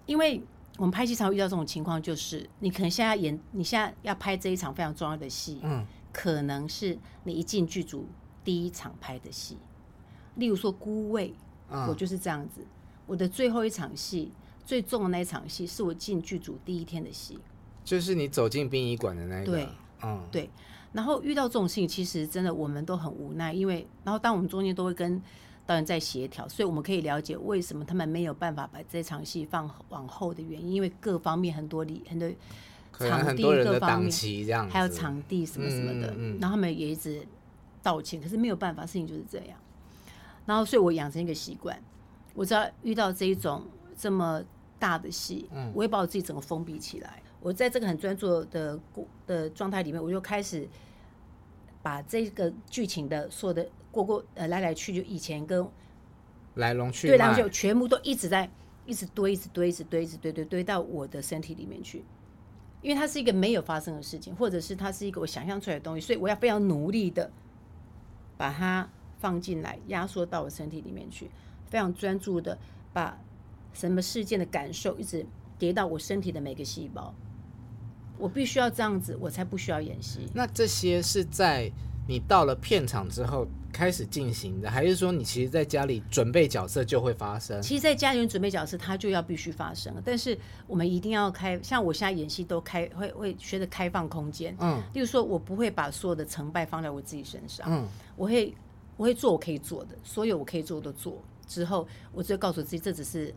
Speaker 4: 因为。我们拍戏常遇到这种情况，就是你可能现在演，你现在要拍这一场非常重要的戏，嗯，可能是你一进剧组第一场拍的戏。例如说《孤味》，嗯，我就是这样子。我的最后一场戏，最重的那一场戏，是我进剧组第一天的戏，
Speaker 3: 就是你走进殡仪馆的那一个。
Speaker 4: 对，嗯，对。然后遇到这种事情，其实真的我们都很无奈，因为然后当我们中间都会跟。导演在协调，所以我们可以了解为什么他们没有办法把这场戏放往后的原因，因为各方面很多理很多场地各方面，还有场地什么什么的，嗯嗯嗯，然后他们也一直道歉，可是没有办法，事情就是这样。然后，所以我养成一个习惯，我只要遇到这一种这么大的戏，嗯，我会把我自己整个封闭起来。我在这个很专注的过的状态里面，我就开始把这个剧情的所有的过过呃来来去就，以前跟
Speaker 3: 来龙去
Speaker 4: 对，然后就全部都一直在一直堆，一直堆，一直堆，一直堆堆堆到我的身体里面去。因为它是一个没有发生的事情，或者是它是一个我想象出来的东西，所以我要非常努力的把它放进来，压缩到我身体里面去，非常专注的把什么事件的感受一直叠到我身体的每个细胞。我必须要这样子，我才不需要演戏。
Speaker 3: 那这些是在你到了片场之后开始进行的，还是说你其实在家里准备角色就会发生？
Speaker 4: 其实，在家里面准备角色，它就要必须发生。但是我们一定要开，像我现在演戏都开会会学着开放空间。嗯，例如说，我不会把所有的成败放在我自己身上。嗯，我会我会做我可以做的，所有我可以做的做之后，我就告诉自己，这只是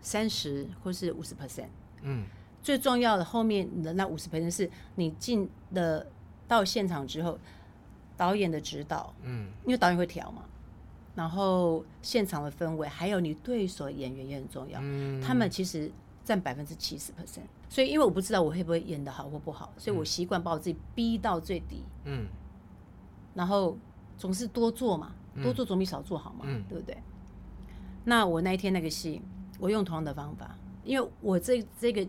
Speaker 4: 三十或是五十 percent。嗯，最重要的后面的那五十 percent 是你进了到现场之后。导演的指导，嗯，因为导演会调嘛，然后现场的氛围，还有你对手演员也很重要，嗯，他们其实占百分之七十 percent，所以因为我不知道我会不会演的好或不好，所以我习惯把我自己逼到最低，嗯，然后总是多做嘛，多做总比少做好嘛，嗯，对不对？那我那一天那个戏，我用同样的方法，因为我这这个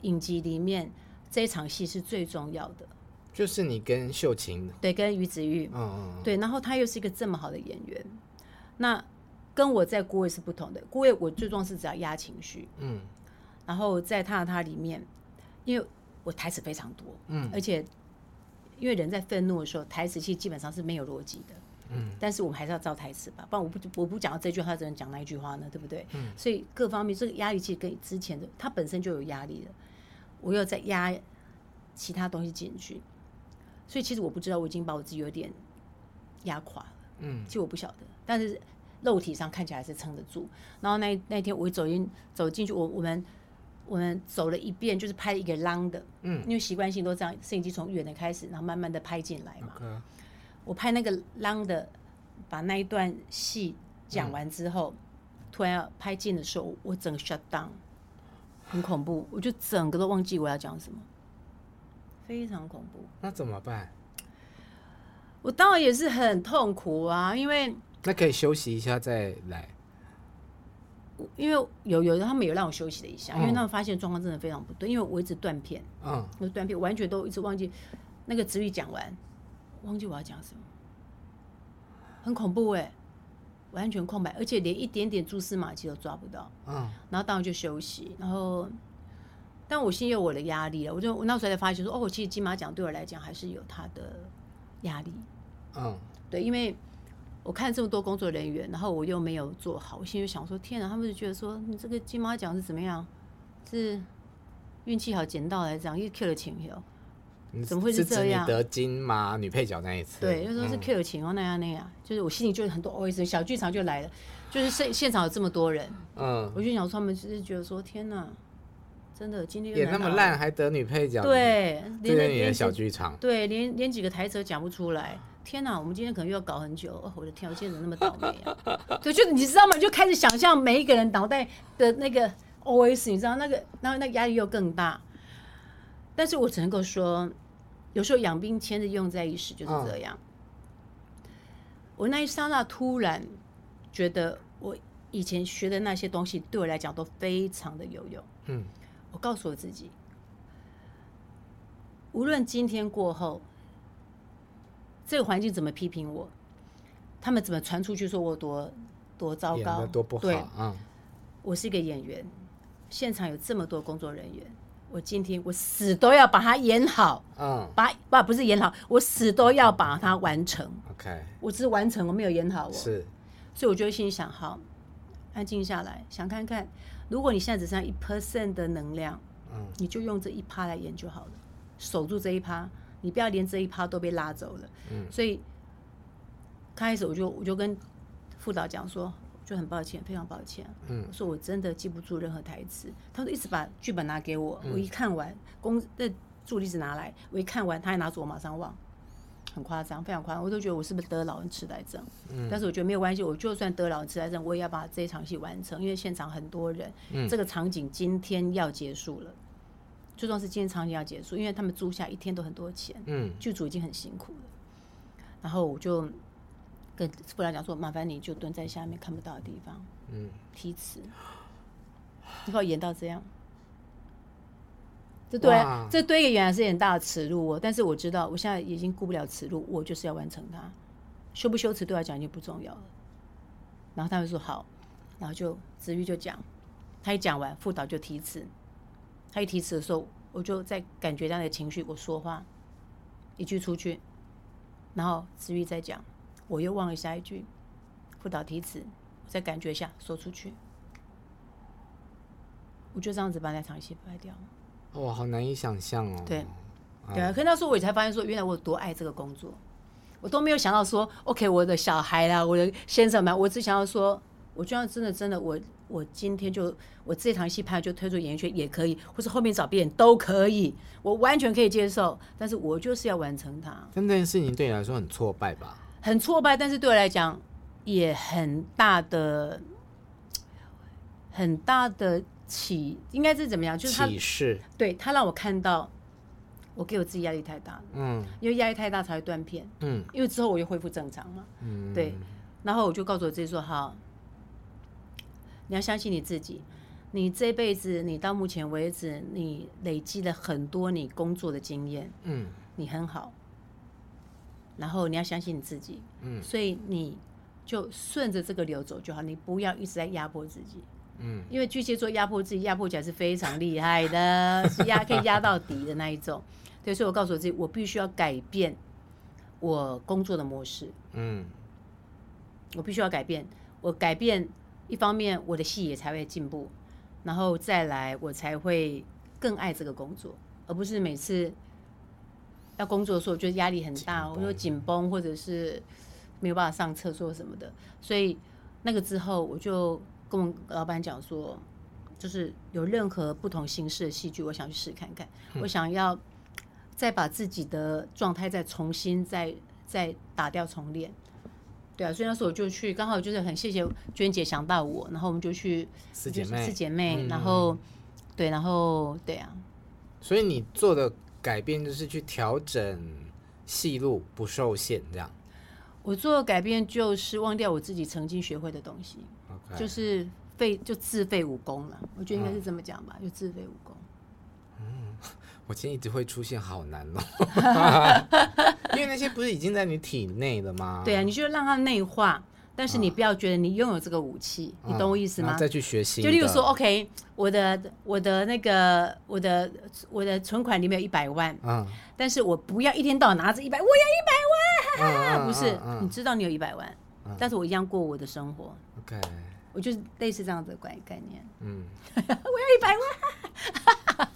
Speaker 4: 影集里面这一场戏是最重要的。
Speaker 3: 就是你跟秀琴，
Speaker 4: 对，跟于子玉，嗯嗯，对，然后他又是一个这么好的演员，那跟我在孤味是不同的。孤味我最重要是只要压情绪，嗯，然后在他的他里面，因为我台词非常多，嗯，而且因为人在愤怒的时候，台词其实基本上是没有逻辑的，嗯，但是我们还是要照台词吧，不然我不我不讲到这句话，只能讲那一句话呢，对不对？嗯，所以各方面这个压力其实跟之前的他本身就有压力了，我又在压其他东西进去。所以其实我不知道，我已经把我自己有点压垮了。嗯，其实我不晓得，但是肉体上看起来是撑得住。然后那那天我走进走进去，我我们我们走了一遍，就是拍一个 long 的。嗯，因为习惯性都这样，摄影机从远的开始，然后慢慢的拍进来嘛。我拍那个 long 的，把那一段戏讲完之后，嗯、突然要拍近的时候，我整个 shut down，很恐怖，我就整个都忘记我要讲什么。非常恐怖，
Speaker 3: 那怎么办？
Speaker 4: 我当然也是很痛苦啊，因为
Speaker 3: 那可以休息一下再来。
Speaker 4: 因为有有的他们有让我休息了一下，嗯、因为他们发现状况真的非常不对，因为我一直断片，嗯，我断片，完全都一直忘记那个词语讲完，忘记我要讲什么，很恐怖哎、欸，完全空白，而且连一点点蛛丝马迹都抓不到，嗯，然后当然就休息，然后。但我心里有我的压力了，我就我那时候才发现说，哦，其实金马奖对我来讲还是有它的压力。嗯，对，因为我看这么多工作人员，然后我又没有做好，我心里想说，天哪，他们就觉得说，你这个金马奖是怎么样？是运气好捡到来这样，又 Q 了钱哟？怎么会是这样？
Speaker 3: 是得金马女配角那一次？
Speaker 4: 对，就说是 Q 了钱哦，那样那样，就是我心里就很多 OS，小剧场就来了，就是现现场有这么多人，嗯，我就想说，他们就是觉得说，天哪。真的，今天
Speaker 3: 演那么烂还得女配角，
Speaker 4: 对，连
Speaker 3: 连小剧场，
Speaker 4: 对，连连几个台词讲不出来。天哪，我们今天可能又要搞很久。哦、我的天，我今天怎么那么倒霉啊？对，就你知道吗？就开始想象每一个人脑袋的那个 OS，你知道那个，然后那个压力又更大。但是我只能够说，有时候养兵千日，用在一时，就是这样。嗯、我那一刹那突然觉得，我以前学的那些东西，对我来讲都非常的有用。嗯。我告诉我自己，无论今天过后，这个环境怎么批评我，他们怎么传出去说我多多糟糕，
Speaker 3: 多不好，
Speaker 4: 对，嗯，我是一个演员，现场有这么多工作人员，我今天我死都要把它演好，嗯，把不不是演好，我死都要把它完成，
Speaker 3: OK，
Speaker 4: 我只是完成，我没有演好，我
Speaker 3: 是，
Speaker 4: 所以我就心里想，好，安静下来，想看看。如果你现在只剩下一 percent 的能量，嗯，你就用这一趴来演就好了，守住这一趴，你不要连这一趴都被拉走了。嗯，所以开始我就我就跟副导讲说，就很抱歉，非常抱歉，嗯，我说我真的记不住任何台词。他说一直把剧本拿给我，嗯、我一看完，公的助理子拿来，我一看完，他还拿走我马上忘。很夸张，非常夸张，我都觉得我是不是得老人痴呆症？嗯，但是我觉得没有关系，我就算得老人痴呆症，我也要把这一场戏完成，因为现场很多人，嗯，这个场景今天要结束了，最重要是今天场景要结束，因为他们租下一天都很多钱，嗯，剧组已经很辛苦了，然后我就跟副导讲说，麻烦你就蹲在下面看不到的地方，嗯，提词，你把我演到这样。这对，这对一个演员是很大的耻辱哦。但是我知道，我现在已经顾不了耻辱，我就是要完成它。羞不羞耻对我来讲已经不重要了。然后他们说好，然后就子玉就讲，他一讲完，副导就提词。他一提词的时候，我就在感觉这样的情绪，我说话一句出去，然后子玉再讲，我又忘了下一句。副导提词，我再感觉一下，说出去，我就这样子把那场戏拍掉。
Speaker 3: 哇，好难以想象哦。
Speaker 4: 对，对啊。可那时候我才发现说，原来我有多爱这个工作，我都没有想到说，OK，我的小孩啦，我的先生们，我只想要说，我就要真的真的，我我今天就我这场戏拍就推出演艺圈也可以，或是后面找别人都可以，我完全可以接受。但是我就是要完成它。
Speaker 3: 但这件事情对你来说很挫败吧？
Speaker 4: 很挫败，但是对我来讲也很大的很大的。启应该是怎么样？就是他，
Speaker 3: 启示，
Speaker 4: 对他让我看到，我给我自己压力太大了，嗯，因为压力太大才会断片，嗯，因为之后我又恢复正常嘛，嗯，对，然后我就告诉我自己说，好，你要相信你自己，你这辈子，你到目前为止，你累积了很多你工作的经验，嗯，你很好，然后你要相信你自己，嗯，所以你就顺着这个流走就好，你不要一直在压迫自己。嗯，因为巨蟹座压迫自己，压迫起来是非常厉害的，是 压可以压到底的那一种。对，所以我告诉我自己，我必须要改变我工作的模式。嗯，我必须要改变，我改变一方面，我的戏也才会进步，然后再来，我才会更爱这个工作，而不是每次要工作的时候，我觉得压力很大，我说紧绷，或者是没有办法上厕所什么的。所以那个之后，我就。跟我们老板讲说，就是有任何不同形式的戏剧，我想去试看看。嗯、我想要再把自己的状态再重新再再打掉重练。对啊，所以那时候我就去，刚好就是很谢谢娟姐想到我，然后我们就去
Speaker 3: 四姐妹，
Speaker 4: 四姐妹，然后对，然后对啊。
Speaker 3: 所以你做的改变就是去调整戏路不受限，这样。
Speaker 4: 我做的改变就是忘掉我自己曾经学会的东西。就是废就自废武功了，我觉得应该是这么讲吧，嗯、就自废武功。
Speaker 3: 嗯，我今天一直会出现好难哦，因为那些不是已经在你体内了吗？
Speaker 4: 对啊，你就让它内化，但是你不要觉得你拥有这个武器，嗯、你懂我意思吗？
Speaker 3: 再去学习。
Speaker 4: 就例如说，OK，我的我的那个我的我的存款里面有一百万，嗯，但是我不要一天到晚拿着一百，我要一百万，不是，嗯、你知道你有一百万，嗯、但是我一样过我的生活。
Speaker 3: OK。
Speaker 4: 我就是类似这样子的概概念。嗯，我要一百万，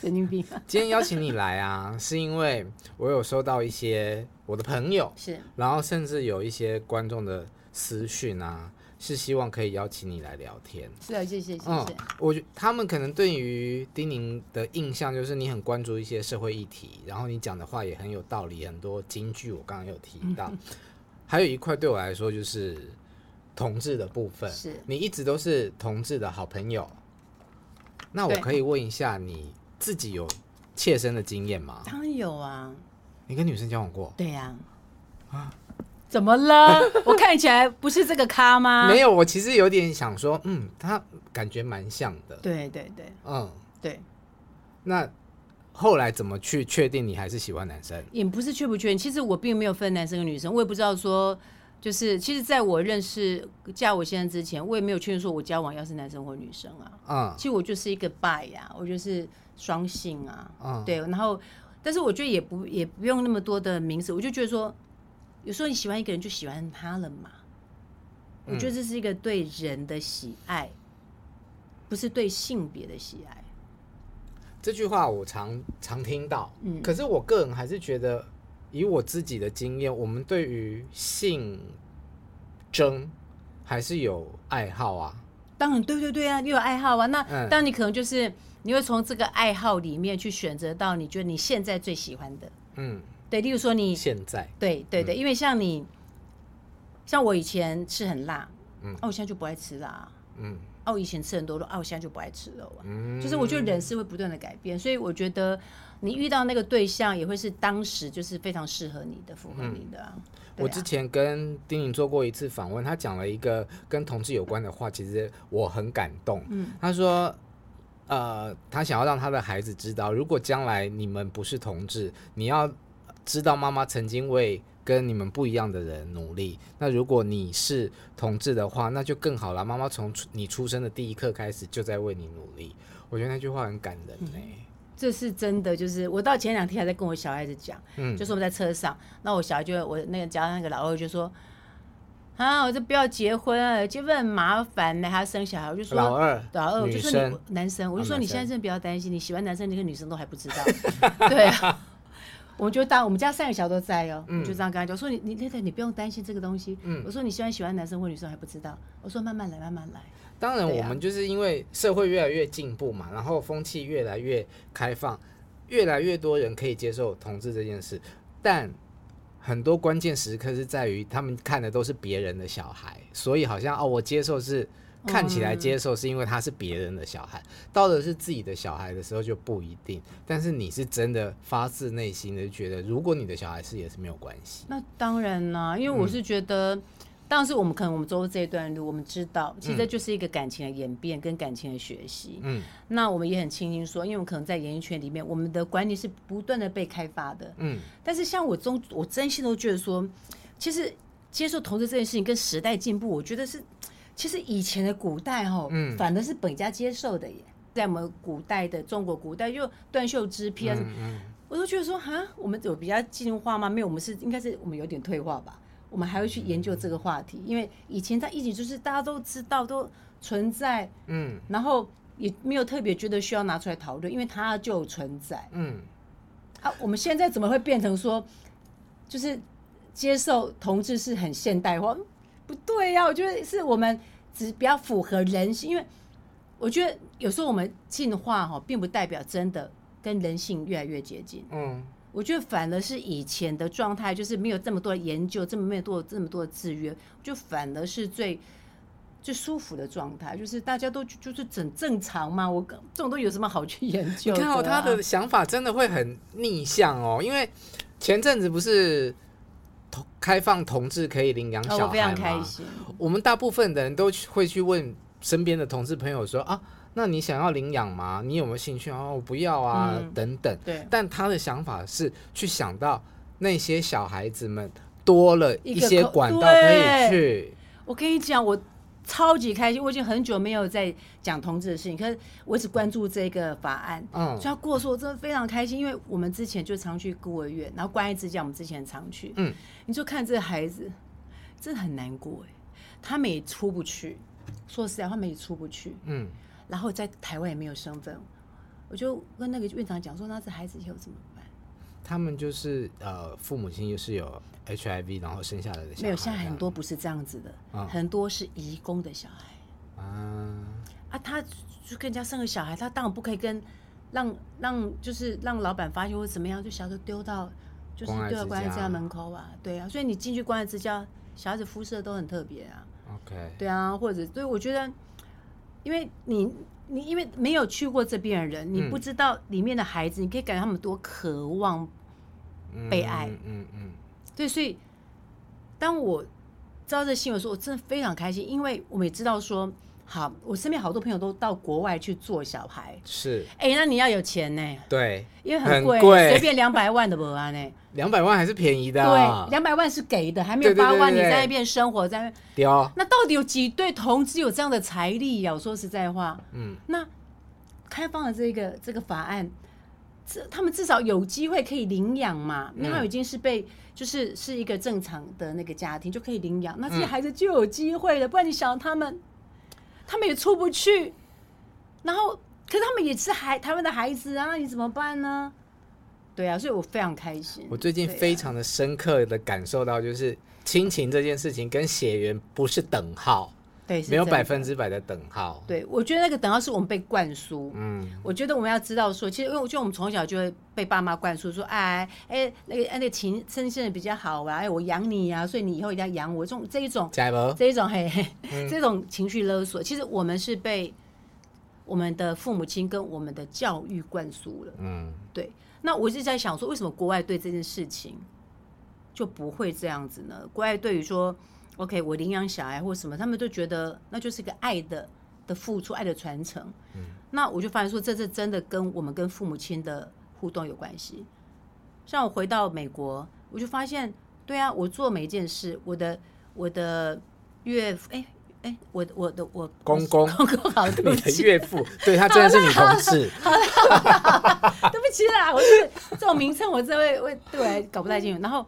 Speaker 4: 神经病。
Speaker 3: 今天邀请你来啊，是因为我有收到一些我的朋友是，然后甚至有一些观众的私讯啊，是希望可以邀请你来聊天。
Speaker 4: 是啊，谢谢谢谢。
Speaker 3: 嗯，我觉他们可能对于丁宁的印象就是你很关注一些社会议题，然后你讲的话也很有道理，很多金句我刚刚有提到。还有一块对我来说就是。同志的部分，是你一直都是同志的好朋友。那我可以问一下，你自己有切身的经验吗？
Speaker 4: 当然有啊。
Speaker 3: 你跟女生交往过？
Speaker 4: 对呀。啊？怎么了？我看起来不是这个咖吗？
Speaker 3: 没有，我其实有点想说，嗯，他感觉蛮像的。
Speaker 4: 对对对，嗯，对。
Speaker 3: 那后来怎么去确定你还是喜欢男生？
Speaker 4: 也不是确不确定，其实我并没有分男生跟女生，我也不知道说。就是，其实，在我认识嫁我先生之前，我也没有确认说我交往要是男生或女生啊。嗯，其实我就是一个 bi 呀，我就是双性啊。嗯，对。然后，但是我觉得也不也不用那么多的名词，我就觉得说，有时候你喜欢一个人就喜欢他了嘛。嗯，我觉得这是一个对人的喜爱，不是对性别的喜爱。
Speaker 3: 这句话我常常听到，嗯，可是我个人还是觉得。以我自己的经验，我们对于性征还是有爱好啊。
Speaker 4: 当然，对对对啊，你有爱好啊。那当你可能就是你会从这个爱好里面去选择到你觉得你现在最喜欢的。嗯，对，例如说你
Speaker 3: 现在，
Speaker 4: 对对对，因为像你，像我以前吃很辣，嗯，哦，我现在就不爱吃辣，嗯，哦，我以前吃很多肉，哦，我现在就不爱吃肉啊，嗯，就是我觉得人是会不断的改变，所以我觉得你遇到那个对象也会是当时就是非常适合你的，符合你的。
Speaker 3: 我之前跟丁宁做过一次访问，他讲了一个跟同志有关的话，其实我很感动。嗯，他说，呃，他想要让他的孩子知道，如果将来你们不是同志，你要知道妈妈曾经为跟你们不一样的人努力。那如果你是同志的话，那就更好了。妈妈从你出生的第一刻开始就在为你努力。我觉得那句话很感人呢、
Speaker 4: 这是真的，就是我到前两天还在跟我小孩子讲，嗯，就是我们在车上，那我小孩就我那个家那个老二就说，啊，我就不要结婚啊，结婚很麻烦呢，还要生小孩，我就说老二，老二，我就说你男生，我就说你现在真的不要担心，你喜欢男生，你跟女生都还不知道，对啊，我们就当我们家三个小孩都在哦，嗯，就这样跟他讲，说你你那个你不用担心这个东西，嗯，我说你现在喜欢男生或女生还不知道，我说慢慢来，慢慢来。
Speaker 3: 当然，我们就是因为社会越来越进步嘛，然后风气越来越开放，越来越多人可以接受同志这件事。但很多关键时刻是在于他们看的都是别人的小孩，所以好像哦，我接受是看起来接受，是因为他是别人的小孩。到的是自己的小孩的时候就不一定。但是你是真的发自内心的觉得，如果你的小孩是也是没有关系。
Speaker 4: 那当然啦，因为我是觉得。嗯当时我们可能我们走这一段路，我们知道，其实这就是一个感情的演变跟感情的学习。嗯，那我们也很庆幸说，因为我们可能在演艺圈里面，我们的管理是不断的被开发的。嗯，但是像我中，我真心都觉得说，其实接受投资这件事情跟时代进步，我觉得是，其实以前的古代哈，嗯，反而是本家接受的耶。在我们古代的中国古代，就断袖之癖啊，我都觉得说，哈，我们有比较进化吗？没有，我们是应该是我们有点退化吧。我们还会去研究这个话题，因为以前在一起就是大家都知道都存在，嗯，然后也没有特别觉得需要拿出来讨论，因为它就存在，嗯，啊，我们现在怎么会变成说，就是接受同志是很现代化？不对呀，我觉得是我们只比较符合人性，因为我觉得有时候我们进化哈，并不代表真的跟人性越来越接近，嗯。我觉得反而是以前的状态，就是没有这么多的研究，这么没有多这么多的制约，就反而是最最舒服的状态，就是大家都就是整正常嘛。我这种都有什么好去研究？
Speaker 3: 你看哦，他的想法真的会很逆向哦，因为前阵子不是同开放同志可以领养小孩吗？哦，我非常开心。我们大部分的人都会去问身边的同志朋友说啊。那你想要领养吗？你有没有兴趣？哦，我不要啊，嗯、等等。对。但他的想法是去想到那些小孩子们多了一些管道可以去。
Speaker 4: 我跟你讲，我超级开心。我已经很久没有在讲同志的事情，可是我一直关注这个法案。嗯。所以他过说，我真的非常开心，因为我们之前就常去孤儿院，然后关爱之家，我们之前常去。嗯。你就看这个孩子，真的很难过哎，他们也出不去。说实在话，他们也出不去。嗯。然后在台湾也没有身份，我就跟那个院长讲说：“那这孩子以后怎么办？”
Speaker 3: 他们就是呃，父母亲又是有 HIV，然后生下来的小孩。
Speaker 4: 没有，现在很多不是这样子的，哦、很多是移工的小孩。啊啊，他就跟人家生个小孩，他当然不可以跟让让就是让老板发现或怎么样，就小孩子丢到就是丢到关爱之家门口啊，对啊，所以你进去关爱之家，小孩子肤色都很特别啊。
Speaker 3: OK，
Speaker 4: 对啊，或者所以我觉得。因为你，你因为没有去过这边的人，你不知道里面的孩子，嗯、你可以感觉他们多渴望被爱。嗯嗯，嗯对，所以当我知道这新闻的时候，我真的非常开心，因为我们也知道说。好，我身边好多朋友都到国外去做小孩，
Speaker 3: 是，
Speaker 4: 哎、欸，那你要有钱呢？
Speaker 3: 对，
Speaker 4: 因为很贵，随便两百万的不啊呢？
Speaker 3: 两百万还是便宜的、
Speaker 4: 啊，对，两百万是给的，还没有八万，你在那边生活在那边。那到底有几对同志有这样的财力呀？我说实在话，嗯，那开放了这个这个法案，这他们至少有机会可以领养嘛？因为他已经是被就是是一个正常的那个家庭就可以领养，那这些孩子就有机会了。不然你想他们。他们也出不去，然后，可是他们也是孩台湾的孩子啊，你怎么办呢？对啊，所以我非常开心。
Speaker 3: 我最近非常的深刻的感受到，就是亲情这件事情跟血缘不是等号。
Speaker 4: 对，
Speaker 3: 没有百分之百的等号。
Speaker 4: 对，我觉得那个等号是我们被灌输。
Speaker 3: 嗯，
Speaker 4: 我觉得我们要知道说，其实因为我觉得我们从小就会被爸妈灌输说，哎哎，那个哎那个情生生的比较好啊，哎我养你啊，所以你以后一定要养我。这种这一种，这一种嘿嘿，嗯、这种情绪勒索，其实我们是被我们的父母亲跟我们的教育灌输了。嗯，对。那我是在想说，为什么国外对这件事情就不会这样子呢？国外对于说，OK，我领养小孩或什么，他们都觉得那就是一个爱的的付出，爱的传承。嗯，那我就发现说，这是真的跟我们跟父母亲的互动有关系。像我回到美国，我就发现，对啊，我做每一件事，我的我的岳父，哎。哎，我我的我
Speaker 3: 公公
Speaker 4: 公公 好，对不起，
Speaker 3: 你的岳父，对他真的是你同事。
Speaker 4: 好了，对不起啦，我是这种名称，我真会会对搞不太清楚。然后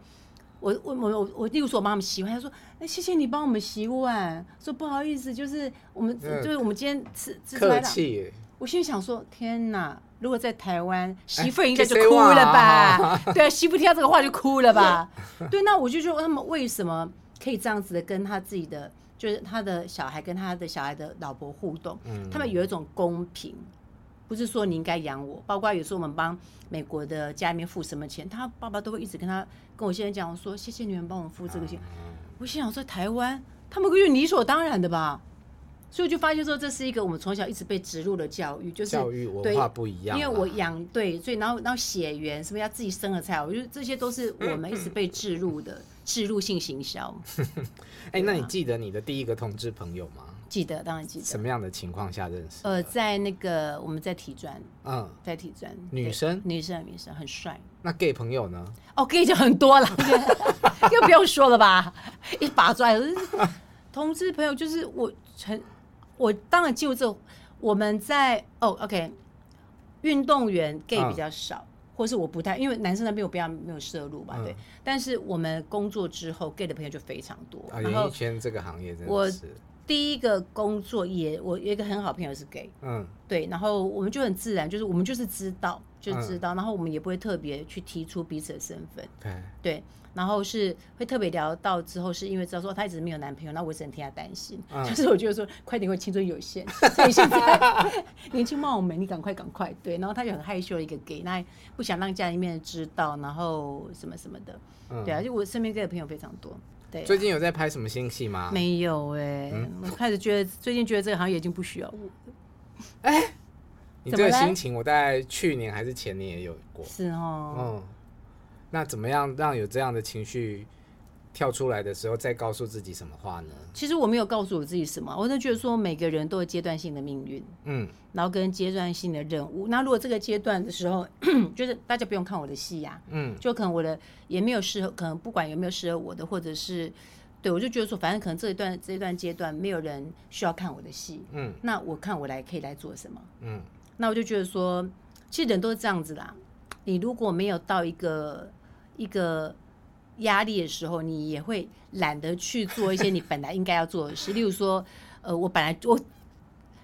Speaker 4: 我我我我我，例如说我帮他们洗碗，他说：“哎，谢谢你帮我们洗碗。”说不好意思，就是我们就是我们今天吃吃
Speaker 3: 客气。
Speaker 4: 我心里想说：天哪！如果在台湾，媳妇应该就哭了吧？对啊，媳妇听到这个话就哭了吧？对，那我就说他们为什么可以这样子的跟他自己的。就是他的小孩跟他的小孩的老婆互动，嗯、他们有一种公平，不是说你应该养我。包括有时候我们帮美国的家里面付什么钱，他爸爸都会一直跟他跟我先生讲我说：“谢谢你们帮我付这个钱。嗯”我心想说：“台湾他们会理所当然的吧？”所以我就发现说，这是一个我们从小一直被植入的教育，就是
Speaker 3: 教育文化不一样。
Speaker 4: 因为我养对，所以然后然后血缘什么要自己生的菜，我觉得这些都是我们一直被植入的。置入性行销，
Speaker 3: 哎，那你记得你的第一个同志朋友吗？
Speaker 4: 记得，当然记得。
Speaker 3: 什么样的情况下认识？
Speaker 4: 呃，在那个我们在体专，
Speaker 3: 嗯，
Speaker 4: 在体专，
Speaker 3: 女生，
Speaker 4: 女生，女生很帅。
Speaker 3: 那 gay 朋友呢？
Speaker 4: 哦，gay 就很多了，又不用说了吧？一把抓。同志朋友就是我，很，我当然进入这，我们在哦，OK，运动员 gay 比较少。或是我不太，因为男生那边我比较没有摄入吧，对。但是我们工作之后，gay 的朋友就非常多。
Speaker 3: 演艺圈这个行业真的是。
Speaker 4: 我第一个工作也，我有一个很好朋友是 gay，嗯，对。然后我们就很自然，就是我们就是知道，就知道，然后我们也不会特别去提出彼此的身份，对。对然后是会特别聊到之后，是因为知道说他一直没有男朋友，那我只能替他担心。嗯、就是我觉得说，快点，会青春有限，所以现在 年轻貌美，你赶快赶快。对，然后他就很害羞的一个 gay，那不想让家里面知道，然后什么什么的。嗯、对啊，就我身边 gay 的朋友非常多。对、啊，
Speaker 3: 最近有在拍什么新戏吗？
Speaker 4: 没有哎、欸，嗯、我开始觉得最近觉得这个行业已经不需要我。
Speaker 3: 哎、欸，你这个心情，我大概去年还是前年也有过。
Speaker 4: 是哦。嗯。
Speaker 3: 那怎么样让有这样的情绪跳出来的时候，再告诉自己什么话呢？
Speaker 4: 其实我没有告诉我自己什么，我就觉得说每个人都有阶段性的命运，嗯，然后跟阶段性的任务。那如果这个阶段的时候，就是大家不用看我的戏呀，嗯，就可能我的也没有适合，可能不管有没有适合我的，或者是对我就觉得说，反正可能这一段这一段阶段没有人需要看我的戏，嗯，那我看我来可以来做什么，嗯，那我就觉得说，其实人都是这样子啦，你如果没有到一个。一个压力的时候，你也会懒得去做一些你本来应该要做的事。例如说，呃，我本来我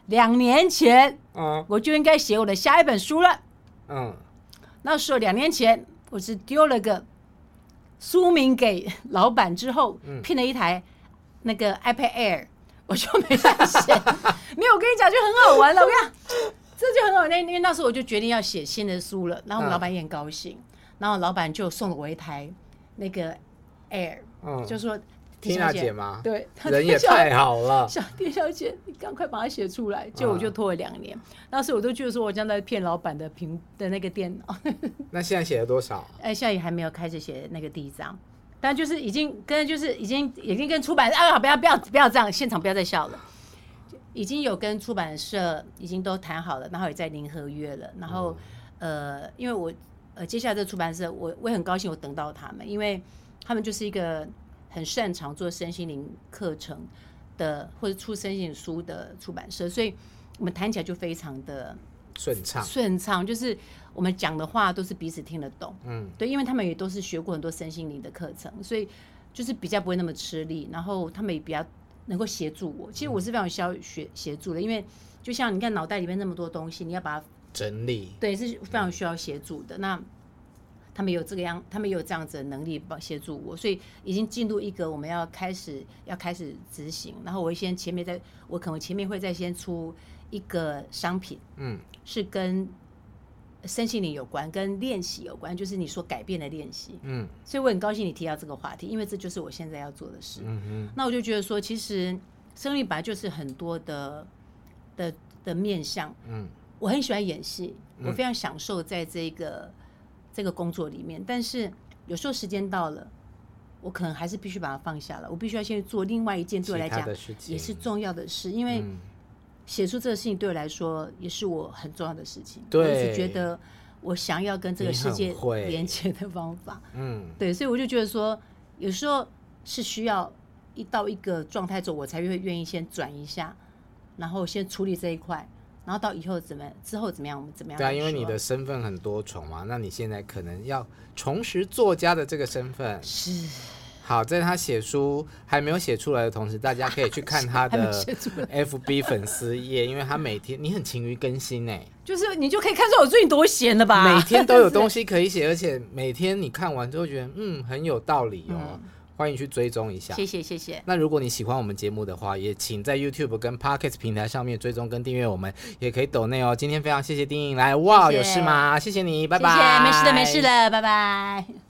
Speaker 4: 两年前，嗯，我就应该写我的下一本书了，嗯，那时候两年前我是丢了个书名给老板之后，聘了一台那个 iPad Air，我就没再写。没有，我跟你讲就很好玩了，我跟你讲，这就很好玩。因为那时候我就决定要写新的书了，然后我们老板也很高兴。然后老板就送了我一台那个 Air，嗯，就说
Speaker 3: 缇娜姐吗？
Speaker 4: 对，
Speaker 3: 人也太好了。
Speaker 4: 小丁小姐，你赶快把它写出来。结果我就拖了两年，当时我都觉得说我将在骗老板的屏的那个电脑。
Speaker 3: 那现在写了多少？
Speaker 4: 哎，现在也还没有开始写那个第一章，但就是已经跟就是已经已经跟出版啊，不要不要不要这样，现场不要再笑了。已经有跟出版社已经都谈好了，然后也在零合约了。然后呃，因为我。呃，接下来这个出版社，我我也很高兴，我等到他们，因为他们就是一个很擅长做身心灵课程的，或者出身心灵书的出版社，所以我们谈起来就非常的
Speaker 3: 顺畅。
Speaker 4: 顺畅就是我们讲的话都是彼此听得懂，嗯，对，因为他们也都是学过很多身心灵的课程，所以就是比较不会那么吃力，然后他们也比较能够协助我。其实我是非常需要学协助的，因为就像你看脑袋里面那么多东西，你要把它。
Speaker 3: 整理，
Speaker 4: 对，是非常需要协助的。那他们有这个样，他们有这样子的能力帮协助我，所以已经进入一个我们要开始要开始执行。然后我先前面在，我可能前面会再先出一个商品，嗯，是跟身心灵有关，跟练习有关，就是你所改变的练习，嗯。所以我很高兴你提到这个话题，因为这就是我现在要做的事。嗯嗯。那我就觉得说，其实生命本来就是很多的的的面向，嗯。我很喜欢演戏，我非常享受在这个。这个工作里面，但是有时候时间到了，我可能还是必须把它放下了。我必须要先去做另外一件对我来讲也是重要的事，因为写出这个事情对我来说也是我很重要的事情。对，我一直觉得我想要跟这个世界连接的方法，嗯，对，所以我就觉得说，有时候是需要一到一个状态之后，我才会愿意先转一下，然后先处理这一块。然后到以后怎么之后怎么样，我们怎么样？
Speaker 3: 对啊，因为你的身份很多重嘛，那你现在可能要重拾作家的这个身份。
Speaker 4: 是。
Speaker 3: 好，在他写书还没有写出来的同时，大家可以去看他的 FB 粉丝页，因为他每天你很勤于更新哎，
Speaker 4: 就是你就可以看出我最近多闲了吧？
Speaker 3: 每天都有东 西可以写，而且每天你看完之后觉得嗯很有道理哦。嗯欢迎去追踪一下，
Speaker 4: 谢谢谢谢。
Speaker 3: 那如果你喜欢我们节目的话，也请在 YouTube 跟 Podcast 平台上面追踪跟订阅我们，也可以抖内哦。今天非常谢谢丁颖来，哇，有事吗？谢谢你，拜拜。
Speaker 4: 谢谢，没事的，没事的，拜拜。